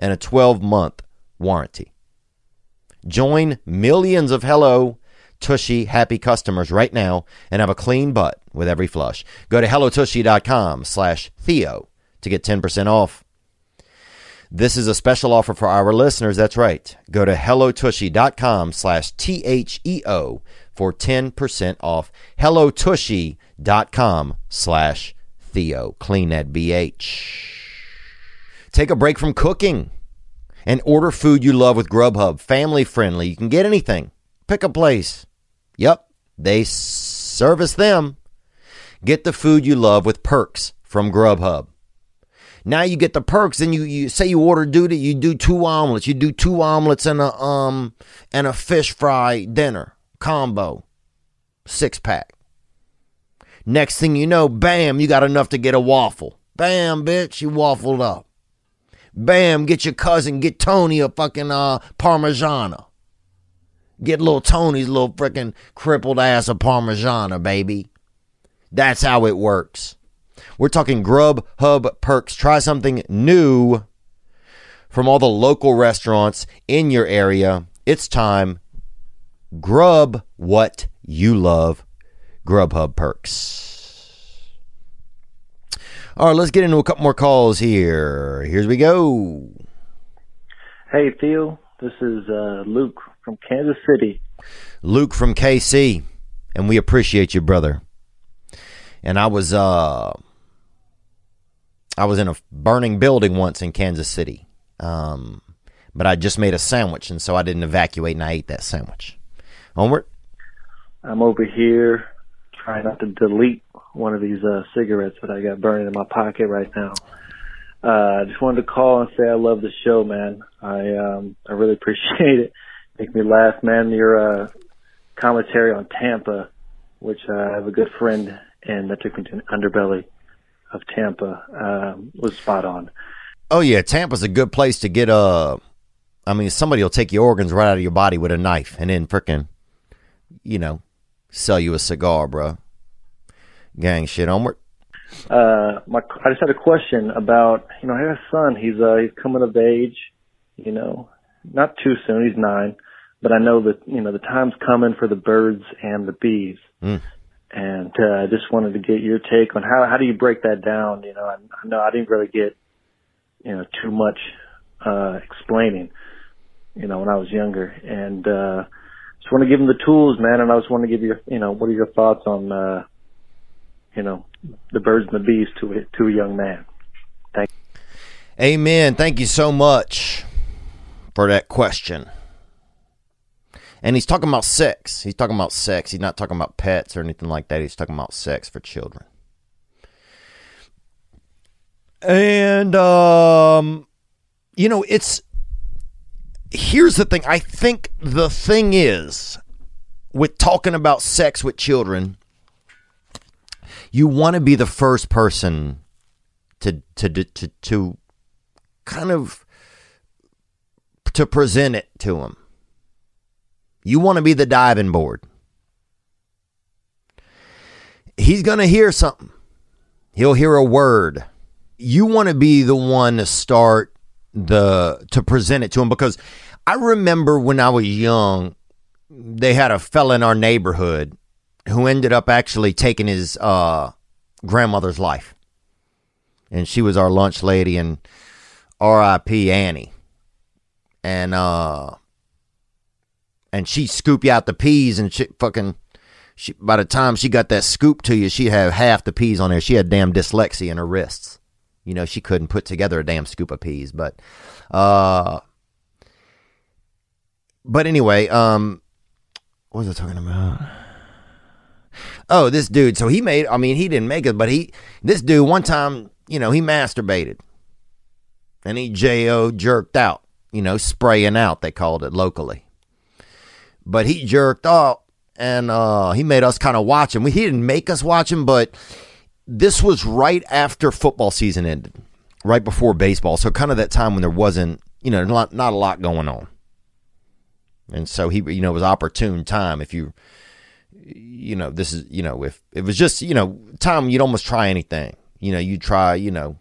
and a 12 month warranty. Join millions of Hello Tushy happy customers right now and have a clean butt with every flush. Go to hellotushy.com slash Theo to get 10% off. This is a special offer for our listeners. That's right. Go to hellotushy.com slash T-H-E-O for 10% off. hellotushy.com slash Theo. Clean that BH. Take a break from cooking and order food you love with Grubhub. Family friendly. You can get anything. Pick a place. Yep, they service them. Get the food you love with perks from Grubhub. Now you get the perks, and you, you say you order duty, you do two omelets, you do two omelets and a um and a fish fry dinner combo, six pack. Next thing you know, bam, you got enough to get a waffle. Bam, bitch, you waffled up. Bam, get your cousin, get Tony a fucking uh Parmigiana. Get little Tony's little freaking crippled ass a Parmigiana, baby. That's how it works. We're talking Grubhub perks. Try something new from all the local restaurants in your area. It's time. Grub what you love. Grubhub perks. All right, let's get into a couple more calls here. Here's we go.
Hey, Theo. This is uh, Luke from Kansas City.
Luke from KC, and we appreciate you, brother. And I was uh I was in a burning building once in Kansas City. Um, but I just made a sandwich, and so I didn't evacuate, and I ate that sandwich. Onward.
I'm over here trying not to delete one of these uh, cigarettes that I got burning in my pocket right now. Uh, I just wanted to call and say I love the show, man. I um, I really appreciate it. Make me laugh, man. Your uh, commentary on Tampa, which uh, I have a good friend and that took me to an underbelly of Tampa um, was spot on.
Oh yeah, Tampa's a good place to get a. Uh, I mean, somebody will take your organs right out of your body with a knife and then fricking, you know, sell you a cigar, bro. Gang shit onward.
Uh, my, I just had a question about, you know, I have a son. He's uh, he's coming of age, you know, not too soon. He's nine, but I know that you know the time's coming for the birds and the bees. Mm and uh, I just wanted to get your take on how how do you break that down. You know, I, I know I didn't really get you know too much uh, explaining. You know, when I was younger, and uh, just want to give him the tools, man. And I just want to give you, you know, what are your thoughts on, uh, you know, the birds and the bees to a, to a young man. Thank. You.
Amen. Thank you so much for that question. And he's talking about sex. He's talking about sex. He's not talking about pets or anything like that. He's talking about sex for children. And um you know, it's here's the thing. I think the thing is with talking about sex with children, you want to be the first person to to to to kind of to present it to them. You want to be the diving board. He's going to hear something. He'll hear a word. You want to be the one to start the to present it to him because I remember when I was young, they had a fella in our neighborhood who ended up actually taking his uh, grandmother's life, and she was our lunch lady and R.I.P. Annie, and uh, and she scoop you out the peas and she fucking. She, by the time she got that scoop to you, she'd have half the peas on there. She had damn dyslexia in her wrists. You know, she couldn't put together a damn scoop of peas. But, uh, but anyway, um, what was I talking about? Oh, this dude. So he made. I mean, he didn't make it, but he. This dude one time, you know, he masturbated, and he jo jerked out. You know, spraying out. They called it locally. But he jerked off, and uh, he made us kind of watch him. He didn't make us watch him, but this was right after football season ended, right before baseball. So kind of that time when there wasn't, you know, not not a lot going on. And so he, you know, it was opportune time. If you, you know, this is, you know, if it was just, you know, time you'd almost try anything. You know, you try, you know,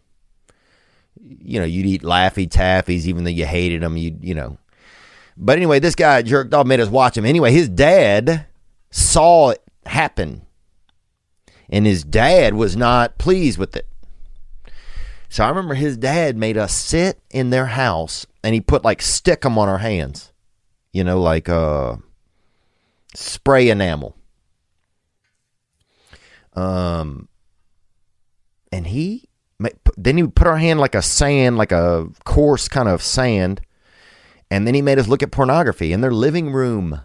you know, you'd eat Laffy Taffies even though you hated them. You, you know. But anyway, this guy jerked off, made us watch him. Anyway, his dad saw it happen, and his dad was not pleased with it. So I remember his dad made us sit in their house, and he put like stick 'em on our hands you know, like uh, spray enamel. Um, and he then he put our hand like a sand, like a coarse kind of sand, and then he made us look at pornography in their living room.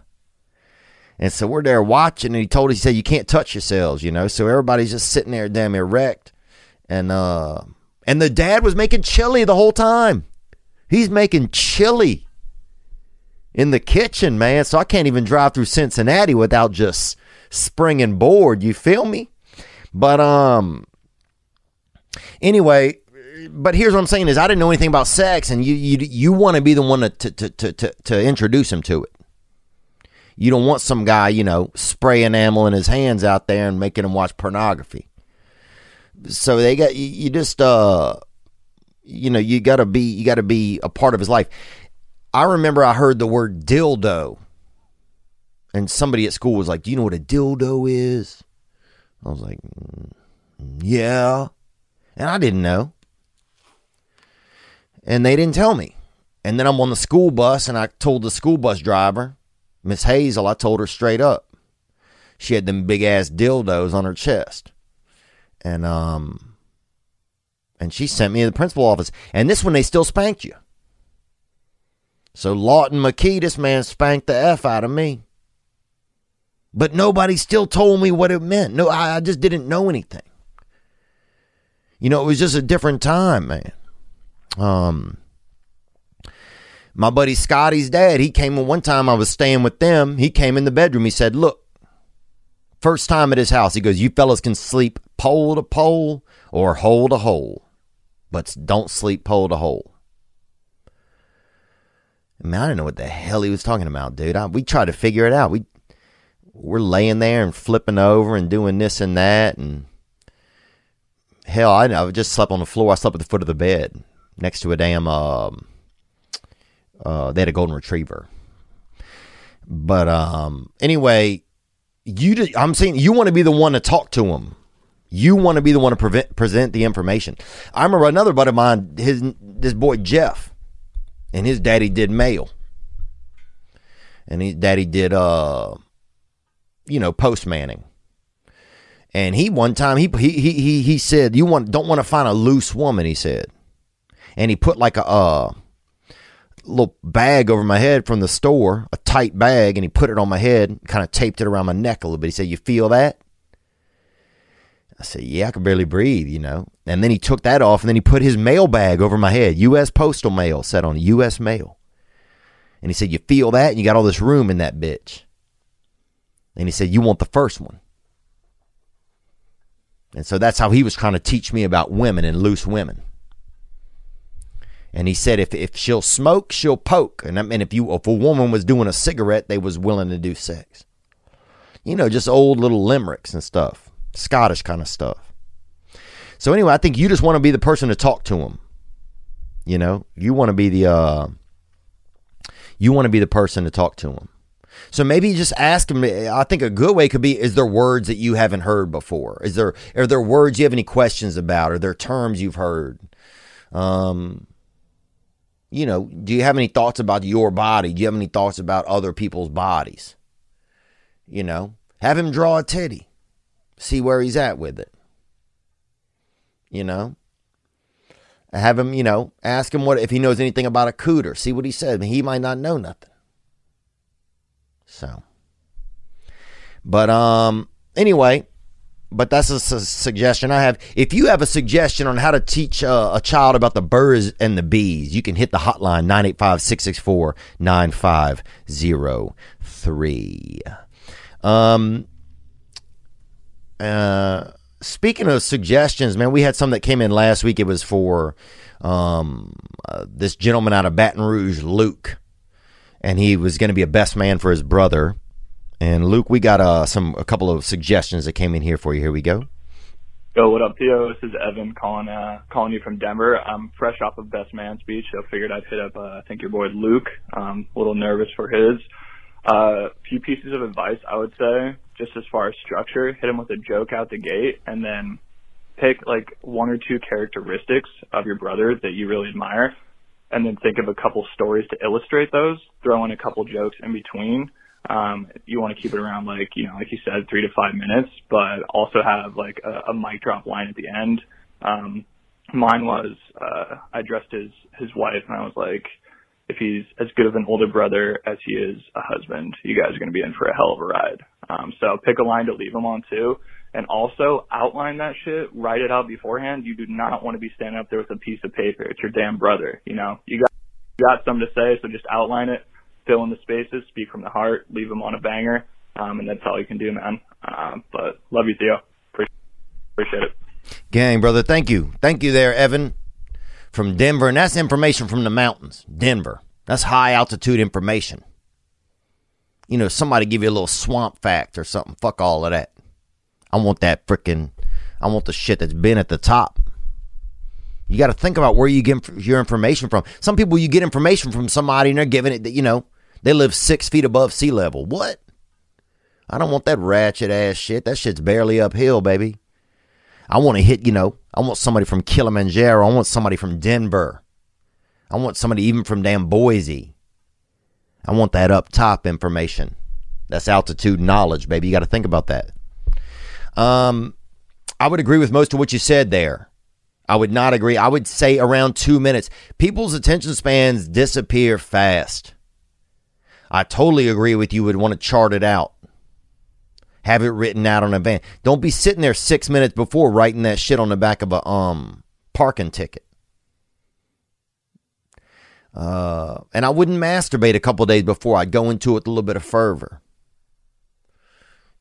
And so we're there watching, and he told us, he said, "You can't touch yourselves," you know. So everybody's just sitting there, damn erect, and uh, and the dad was making chili the whole time. He's making chili in the kitchen, man. So I can't even drive through Cincinnati without just springing board. You feel me? But um, anyway, but here's what I'm saying is I didn't know anything about sex, and you you you want to be the one to to to to to introduce him to it. You don't want some guy, you know, spray enamel in his hands out there and making him watch pornography. So they got you, you just uh you know, you got to be you got to be a part of his life. I remember I heard the word dildo, and somebody at school was like, "Do you know what a dildo is?" I was like, mm, "Yeah," and I didn't know, and they didn't tell me. And then I'm on the school bus, and I told the school bus driver, Miss Hazel, I told her straight up, she had them big ass dildos on her chest, and um, and she sent me to the principal office. And this one, they still spanked you. So Lawton McKee, this man spanked the F out of me. But nobody still told me what it meant. No, I, I just didn't know anything. You know, it was just a different time, man. Um, my buddy Scotty's dad, he came in one time I was staying with them. He came in the bedroom. He said, Look, first time at his house, he goes, You fellas can sleep pole to pole or hole to hole, but don't sleep pole to hole. I mean, I don't know what the hell he was talking about, dude. I, we tried to figure it out. We we're laying there and flipping over and doing this and that, and hell, I, I just slept on the floor. I slept at the foot of the bed next to a damn. Um, uh, they had a golden retriever. But um, anyway, you. Just, I'm saying you want to be the one to talk to him. You want to be the one to prevent, present the information. I remember another buddy of mine, his this boy Jeff and his daddy did mail, and his daddy did uh, you know, postmanning. And he one time he he he he said, "You want don't want to find a loose woman," he said, and he put like a uh, little bag over my head from the store, a tight bag, and he put it on my head, kind of taped it around my neck a little bit. He said, You feel that? I said, Yeah, I can barely breathe, you know. And then he took that off and then he put his mail bag over my head, U.S. postal mail, set on U.S. mail. And he said, You feel that? And you got all this room in that bitch. And he said, You want the first one. And so that's how he was trying to teach me about women and loose women. And he said, if, if she'll smoke, she'll poke. And I mean, if you if a woman was doing a cigarette, they was willing to do sex. You know, just old little limericks and stuff, Scottish kind of stuff. So anyway, I think you just want to be the person to talk to him. You know, you want to be the uh, you want to be the person to talk to him. So maybe just ask him. I think a good way could be: Is there words that you haven't heard before? Is there are there words you have any questions about? Are there terms you've heard? Um, you know, do you have any thoughts about your body? Do you have any thoughts about other people's bodies? You know, have him draw a titty, see where he's at with it. You know, have him, you know, ask him what if he knows anything about a cooter. See what he says. He might not know nothing. So, but um, anyway, but that's a su- suggestion I have. If you have a suggestion on how to teach uh, a child about the birds and the bees, you can hit the hotline 985 664 9503. Um, uh, speaking of suggestions, man, we had some that came in last week. It was for um, uh, this gentleman out of Baton Rouge, Luke, and he was going to be a best man for his brother. And Luke, we got uh, some a couple of suggestions that came in here for you. Here we go.
Yo, what up, Theo? This is Evan calling uh, calling you from Denver. I'm fresh off of Best Man speech, so figured I'd hit up uh, I think your boy Luke. Um, a little nervous for his. A uh, few pieces of advice I would say, just as far as structure, hit him with a joke out the gate, and then pick like one or two characteristics of your brother that you really admire, and then think of a couple stories to illustrate those. Throw in a couple jokes in between. Um, you want to keep it around like, you know, like you said, three to five minutes, but also have like a, a mic drop line at the end. Um, mine was, uh, I dressed his, his wife and I was like, if he's as good of an older brother as he is a husband, you guys are going to be in for a hell of a ride. Um, so pick a line to leave him on too. And also outline that shit, write it out beforehand. You do not want to be standing up there with a piece of paper. It's your damn brother. You know, you got, you got something to say, so just outline it fill in the spaces, speak from the heart, leave them on a banger, um, and that's all you can do, man. Um, but love you, Theo. Appreciate it.
Gang, brother, thank you. Thank you there, Evan from Denver. And that's information from the mountains, Denver. That's high altitude information. You know, somebody give you a little swamp fact or something. Fuck all of that. I want that freaking, I want the shit that's been at the top. You got to think about where you get your information from. Some people you get information from somebody and they're giving it, you know, they live six feet above sea level. What? I don't want that ratchet ass shit. That shit's barely uphill, baby. I want to hit, you know, I want somebody from Kilimanjaro. I want somebody from Denver. I want somebody even from damn Boise. I want that up top information. That's altitude knowledge, baby. You got to think about that. Um, I would agree with most of what you said there. I would not agree. I would say around two minutes. People's attention spans disappear fast. I totally agree with you. Would want to chart it out. Have it written out on a van. Don't be sitting there six minutes before writing that shit on the back of a um parking ticket. Uh, and I wouldn't masturbate a couple days before. I'd go into it with a little bit of fervor.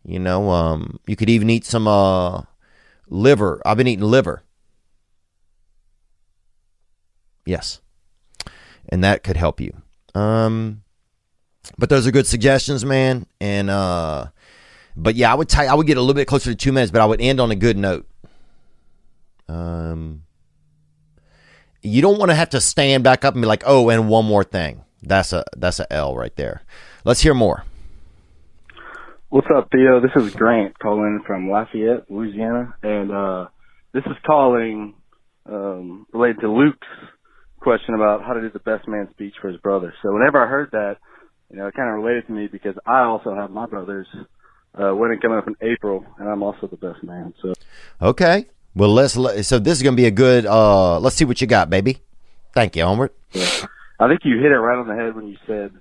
You know, um, you could even eat some uh, liver. I've been eating liver. Yes, and that could help you. Um, but those are good suggestions, man. And uh, but yeah, I would I would get a little bit closer to two minutes, but I would end on a good note. Um, you don't want to have to stand back up and be like, oh, and one more thing. That's a that's a L right there. Let's hear more.
What's up, Theo? This is Grant calling from Lafayette, Louisiana, and uh, this is calling um, related to Luke's question about how to do the best man speech for his brother. So whenever I heard that, you know, it kind of related to me because I also have my brothers uh, wedding coming up in April, and I'm also the best man. So
okay, well let's so this is gonna be a good. uh Let's see what you got, baby. Thank you, Onward.
Yeah. I think you hit it right on the head when you said,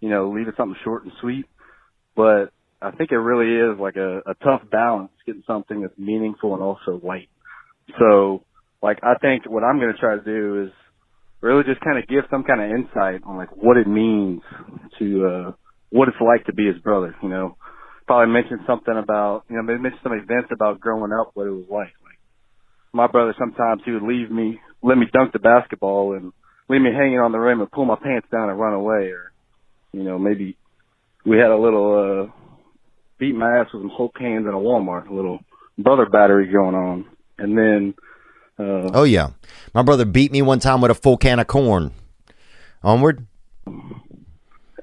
you know, leave it something short and sweet. But I think it really is like a, a tough balance getting something that's meaningful and also light. So, like, I think what I'm going to try to do is really just kind of give some kind of insight on like what it means to, uh, what it's like to be his brother, you know. Probably mention something about, you know, maybe mention some events about growing up, what it was like. Like, my brother sometimes he would leave me, let me dunk the basketball and leave me hanging on the rim and pull my pants down and run away or, you know, maybe we had a little, uh, beat my ass with some Hulk hands in a Walmart, a little brother battery going on. And then, uh,
Oh yeah, my brother beat me one time with a full can of corn. Onward.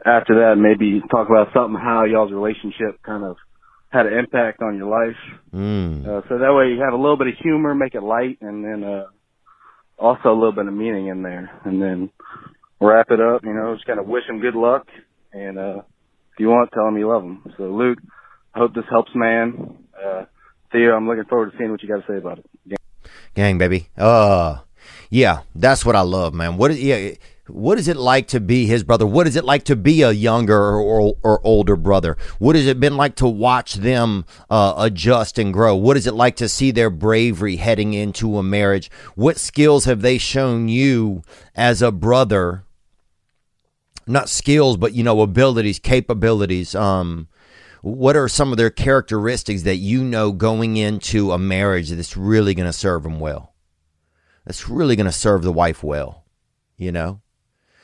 after that, maybe talk about something, how y'all's relationship kind of had an impact on your life.
Mm.
Uh, so that way you have a little bit of humor, make it light, and then, uh, also a little bit of meaning in there. And then wrap it up, you know, just kind of wish him good luck. And, uh, if you want, tell him you love him. So Luke, I hope this helps, man. Uh, Theo, I'm looking forward to seeing what you got to say about it.
Gang, baby. Uh, yeah, that's what I love, man. What is yeah? What is it like to be his brother? What is it like to be a younger or, or older brother? What has it been like to watch them uh, adjust and grow? What is it like to see their bravery heading into a marriage? What skills have they shown you as a brother? Not skills, but you know, abilities, capabilities. Um, what are some of their characteristics that you know going into a marriage that's really going to serve them well? That's really going to serve the wife well, you know?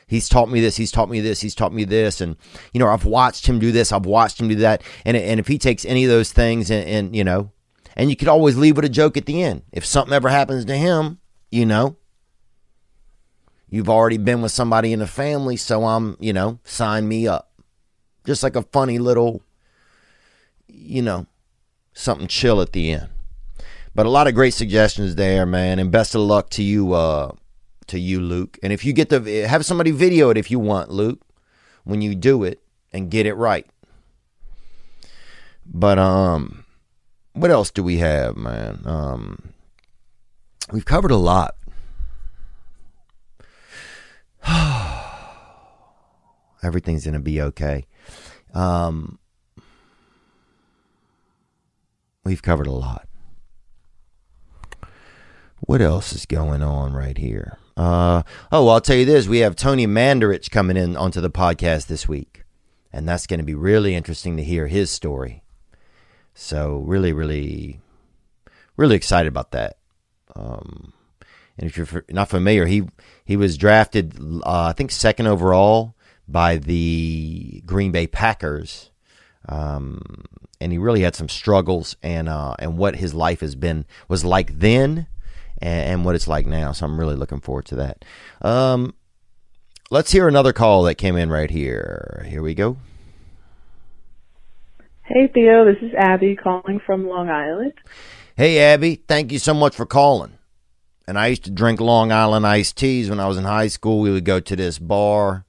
He's taught me this, he's taught me this, he's taught me this. And, you know, I've watched him do this, I've watched him do that. And, and if he takes any of those things and, and, you know, and you could always leave with a joke at the end. If something ever happens to him, you know, you've already been with somebody in the family, so I'm, you know, sign me up. Just like a funny little you know, something chill at the end. But a lot of great suggestions there, man, and best of luck to you, uh, to you, Luke. And if you get the have somebody video it if you want, Luke, when you do it and get it right. But um, what else do we have, man? Um, we've covered a lot. Everything's gonna be okay. Um, We've covered a lot. What else is going on right here? Uh, oh, I'll tell you this. We have Tony Mandarich coming in onto the podcast this week. And that's going to be really interesting to hear his story. So, really, really, really excited about that. Um, and if you're not familiar, he, he was drafted, uh, I think, second overall by the Green Bay Packers. Um, and he really had some struggles and uh, and what his life has been was like then and, and, what it's like now. So I'm really looking forward to that. Um, let's hear another call that came in right here. Here we go.
Hey Theo, this is Abby calling from Long Island.
Hey Abby, thank you so much for calling. And I used to drink Long Island iced teas when I was in high school. We would go to this bar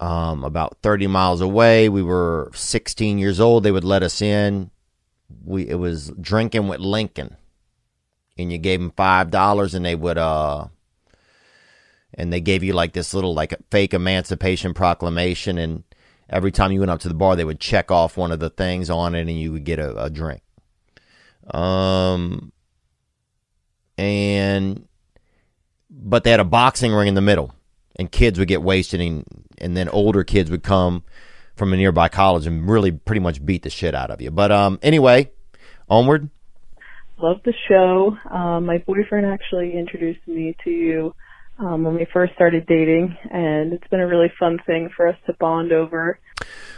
um, about 30 miles away. We were 16 years old. They would let us in. We it was drinking with Lincoln, and you gave them five dollars, and they would uh, and they gave you like this little like fake Emancipation Proclamation, and every time you went up to the bar, they would check off one of the things on it, and you would get a, a drink. Um, and but they had a boxing ring in the middle and kids would get wasted and, and then older kids would come from a nearby college and really pretty much beat the shit out of you. But um, anyway, onward.
Love the show. Um, my boyfriend actually introduced me to you um, when we first started dating, and it's been a really fun thing for us to bond over.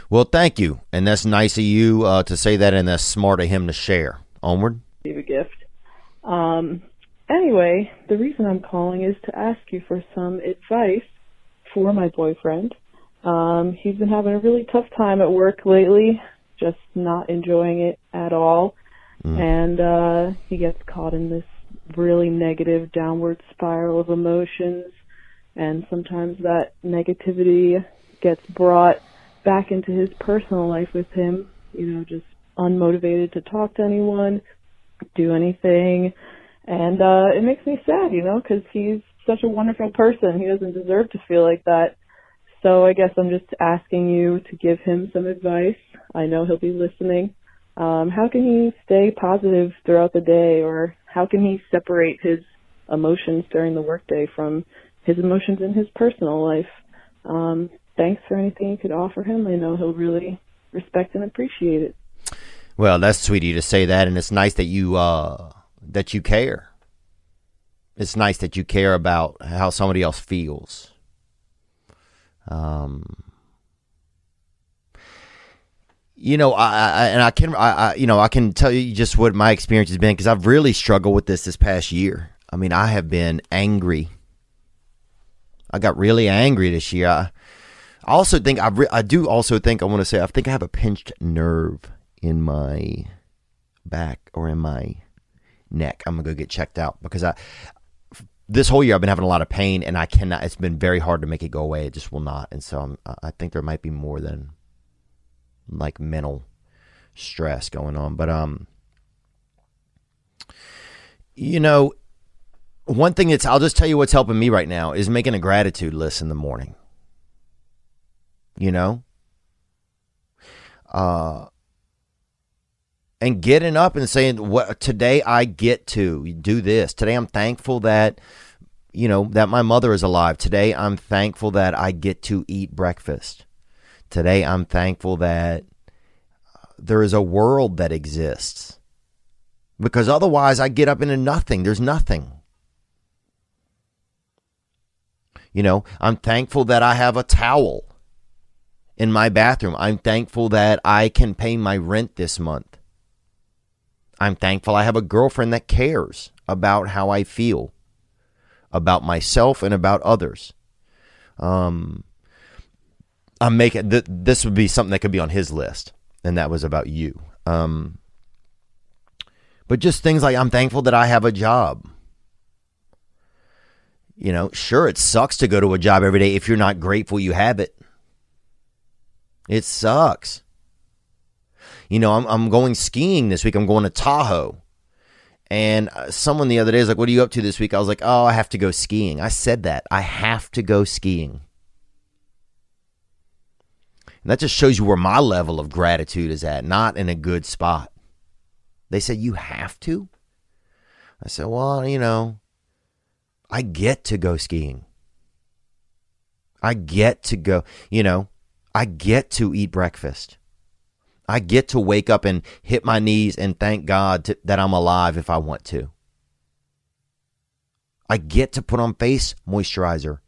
Well, thank you, and that's nice of you uh, to say that, and that's smart of him to share. Onward.
Leave a gift. Um, anyway, the reason I'm calling is to ask you for some advice for my boyfriend. Um, he's been having a really tough time at work lately, just not enjoying it at all. Mm. And uh, he gets caught in this really negative downward spiral of emotions. And sometimes that negativity gets brought back into his personal life with him, you know, just unmotivated to talk to anyone, do anything. And uh, it makes me sad, you know, because he's such a wonderful person. He doesn't deserve to feel like that. So I guess I'm just asking you to give him some advice. I know he'll be listening. Um, how can he stay positive throughout the day, or how can he separate his emotions during the workday from his emotions in his personal life? Um, thanks for anything you could offer him. I know he'll really respect and appreciate it.
Well, that's sweet of you to say that, and it's nice that you uh, that you care. It's nice that you care about how somebody else feels. Um, you know, I, I and I can, I, I, you know, I can tell you just what my experience has been because I've really struggled with this this past year. I mean, I have been angry. I got really angry this year. I, I also think I, re- I do also think I want to say I think I have a pinched nerve in my back or in my neck. I'm gonna go get checked out because I this whole year I've been having a lot of pain and I cannot. It's been very hard to make it go away. It just will not. And so I'm, I think there might be more than like mental stress going on. But um, you know, one thing that's I'll just tell you what's helping me right now is making a gratitude list in the morning. You know, uh, and getting up and saying what today I get to do this. Today I'm thankful that you know that my mother is alive. Today I'm thankful that I get to eat breakfast. Today I'm thankful that uh, there is a world that exists. Because otherwise I get up into nothing. There's nothing. You know, I'm thankful that I have a towel in my bathroom. I'm thankful that I can pay my rent this month. I'm thankful I have a girlfriend that cares about how I feel, about myself and about others. Um, I'm making th- this would be something that could be on his list, and that was about you. Um, but just things like I'm thankful that I have a job. You know, sure, it sucks to go to a job every day if you're not grateful you have it. It sucks. You know, I'm, I'm going skiing this week. I'm going to Tahoe. And uh, someone the other day was like, What are you up to this week? I was like, Oh, I have to go skiing. I said that. I have to go skiing. And that just shows you where my level of gratitude is at, not in a good spot. They said, You have to? I said, Well, you know, I get to go skiing. I get to go, you know, I get to eat breakfast. I get to wake up and hit my knees and thank God to, that I'm alive if I want to. I get to put on face moisturizer.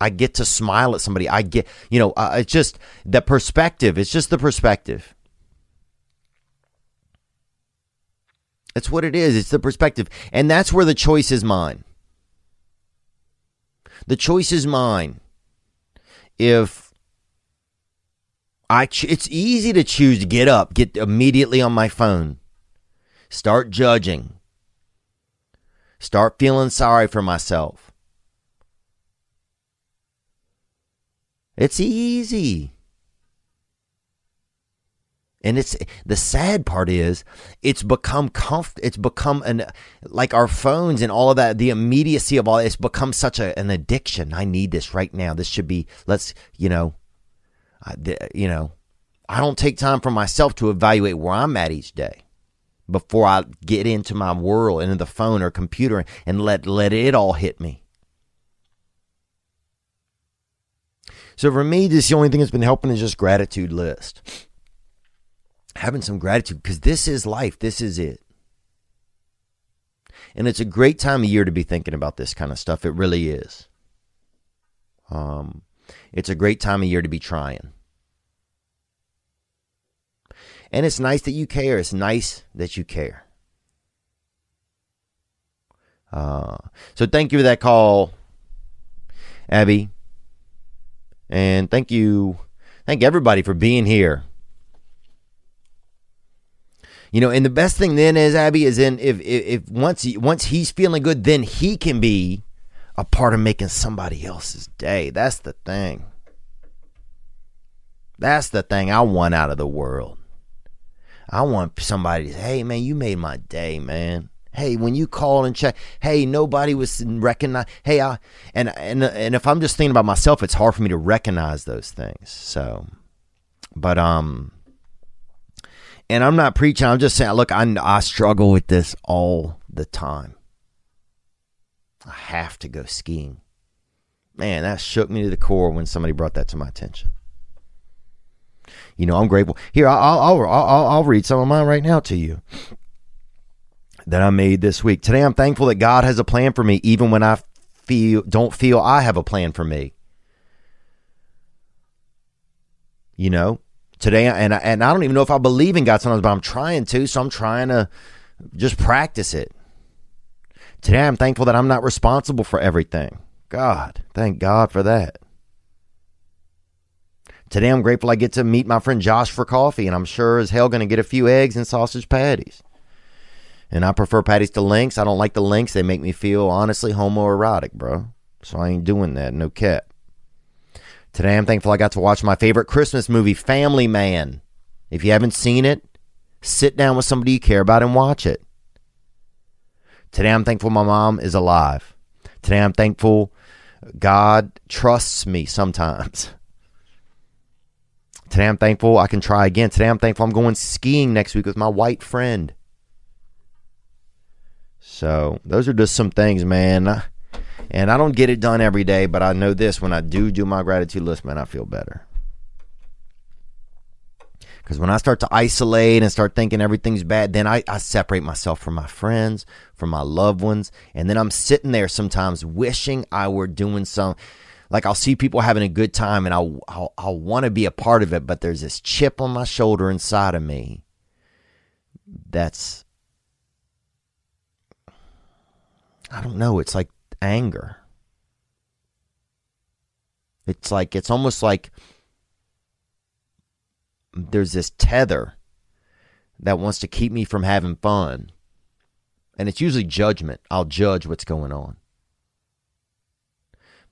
I get to smile at somebody. I get, you know, uh, it's just the perspective. It's just the perspective. It's what it is. It's the perspective. And that's where the choice is mine. The choice is mine if I ch- it's easy to choose to get up, get immediately on my phone, start judging, start feeling sorry for myself. It's easy. And it's the sad part is it's become comf- it's become an like our phones and all of that the immediacy of all it's become such a, an addiction. I need this right now. This should be let's you know I, you know I don't take time for myself to evaluate where I'm at each day before I get into my world into the phone or computer and let let it all hit me. So for me, this the only thing that's been helping is just gratitude list having some gratitude because this is life. This is it. And it's a great time of year to be thinking about this kind of stuff. It really is. Um, it's a great time of year to be trying. And it's nice that you care. It's nice that you care. Uh, so thank you for that call, Abby. And thank you, thank everybody for being here. You know, and the best thing then is Abby is in if if, if once he, once he's feeling good, then he can be a part of making somebody else's day. That's the thing. That's the thing I want out of the world. I want somebody to say, hey, man, you made my day, man. Hey, when you call and check, hey, nobody was recognize. Hey, I and and and if I'm just thinking about myself, it's hard for me to recognize those things. So, but um, and I'm not preaching. I'm just saying, look, I I struggle with this all the time. I have to go skiing. Man, that shook me to the core when somebody brought that to my attention. You know, I'm grateful. Here, I'll I'll I'll, I'll read some of mine right now to you that I made this week. Today, I'm thankful that God has a plan for me, even when I feel don't feel I have a plan for me. You know, today, and I, and I don't even know if I believe in God sometimes, but I'm trying to, so I'm trying to just practice it. Today, I'm thankful that I'm not responsible for everything. God, thank God for that. Today, I'm grateful I get to meet my friend Josh for coffee, and I'm sure as hell going to get a few eggs and sausage patties. And I prefer patties to links. I don't like the links. They make me feel honestly homoerotic, bro. So I ain't doing that. No cat. Today I'm thankful I got to watch my favorite Christmas movie, Family Man. If you haven't seen it, sit down with somebody you care about and watch it. Today I'm thankful my mom is alive. Today I'm thankful God trusts me sometimes. Today I'm thankful I can try again. Today I'm thankful I'm going skiing next week with my white friend. So those are just some things, man. And I don't get it done every day, but I know this when I do do my gratitude list, man, I feel better. Because when I start to isolate and start thinking everything's bad, then I, I separate myself from my friends, from my loved ones. And then I'm sitting there sometimes wishing I were doing some. Like I'll see people having a good time and I'll, I'll, I'll want to be a part of it, but there's this chip on my shoulder inside of me that's I don't know. It's like anger. It's like, it's almost like there's this tether that wants to keep me from having fun. And it's usually judgment. I'll judge what's going on.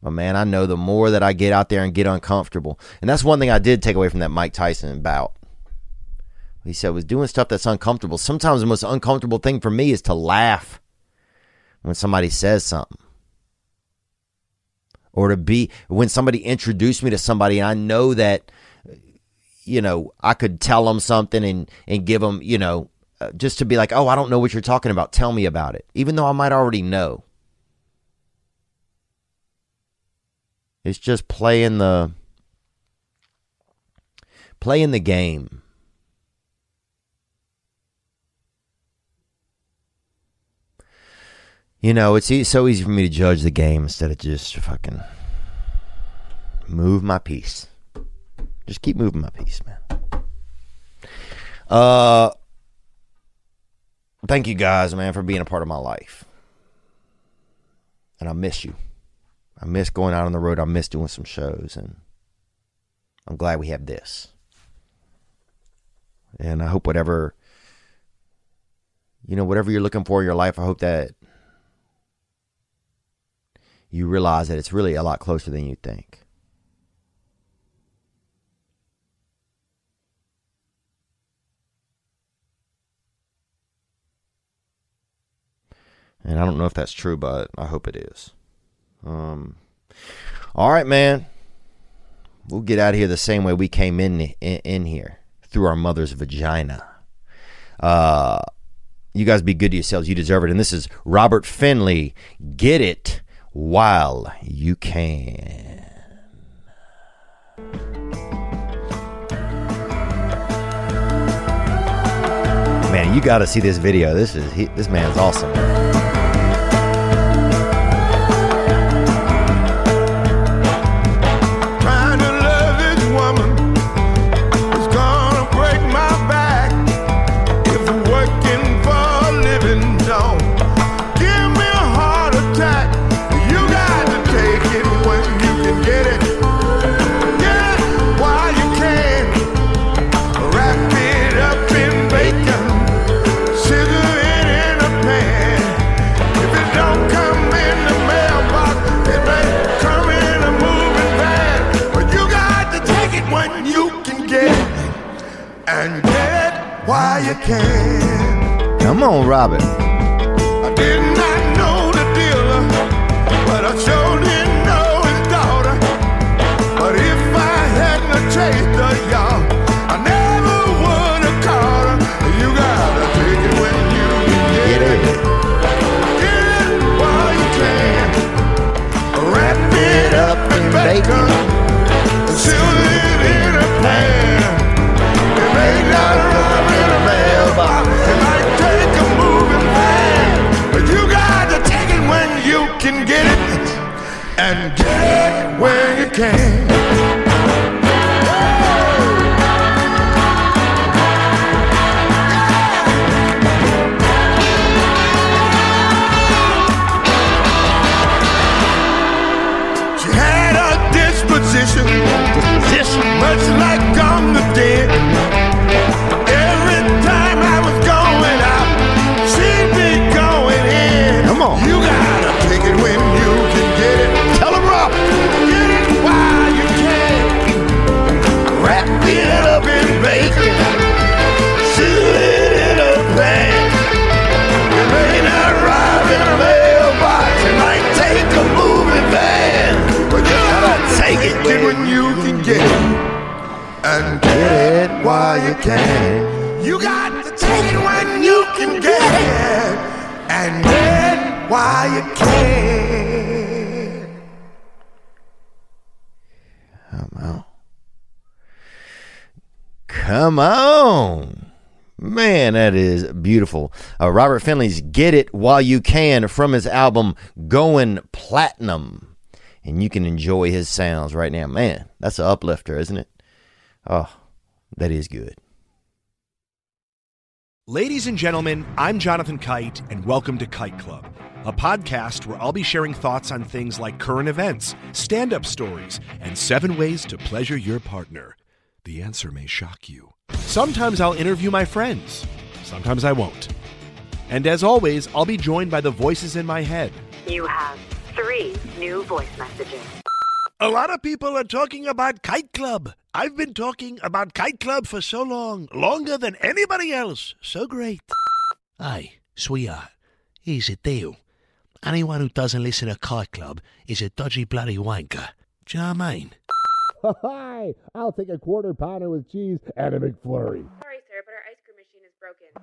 But man, I know the more that I get out there and get uncomfortable. And that's one thing I did take away from that Mike Tyson bout. He said was doing stuff that's uncomfortable. Sometimes the most uncomfortable thing for me is to laugh when somebody says something. Or to be when somebody introduced me to somebody and I know that you know, I could tell them something and and give them, you know, uh, just to be like, "Oh, I don't know what you're talking about. Tell me about it." Even though I might already know. It's just playing the playing the game. You know, it's e- so easy for me to judge the game instead of just fucking move my piece. Just keep moving my piece, man. Uh, thank you guys, man, for being a part of my life. And I miss you. I miss going out on the road. I miss doing some shows, and I'm glad we have this. And I hope whatever, you know, whatever you're looking for in your life, I hope that you realize that it's really a lot closer than you think. And I don't know if that's true, but I hope it is. Um, all right, man. We'll get out of here the same way we came in in, in here through our mother's vagina. Uh, you guys be good to yourselves. You deserve it. And this is Robert Finley. Get it while you can. Man, you got to see this video. This is he, this man's awesome.
Can. Come
on, Robert.
I did not know the dealer, but I sure didn't know his daughter. But if I hadn't chased her, y'all, I never would have caught her. You gotta take it when you get it. Get it while you can. Wrap it up bacon. Can.
Robert Finley's Get It While You Can from his album Going Platinum. And you can enjoy his sounds right now. Man, that's an uplifter, isn't it? Oh, that is good.
Ladies and gentlemen, I'm Jonathan Kite, and welcome to Kite Club, a podcast where I'll be sharing thoughts on things like current events, stand up stories, and seven ways to pleasure your partner. The answer may shock you. Sometimes I'll interview my friends, sometimes I won't. And as always, I'll be joined by the voices in my head.
You have three new voice messages.
A lot of people are talking about Kite Club. I've been talking about Kite Club for so long, longer than anybody else. So great. Hey, sweetheart, here's the deal. Anyone who doesn't listen to Kite Club is a dodgy bloody wanker. Do you know what I mean?
Hi, I'll take a quarter pounder with cheese and a McFlurry.
Sorry, sir, but our ice cream machine is broken.
Oh,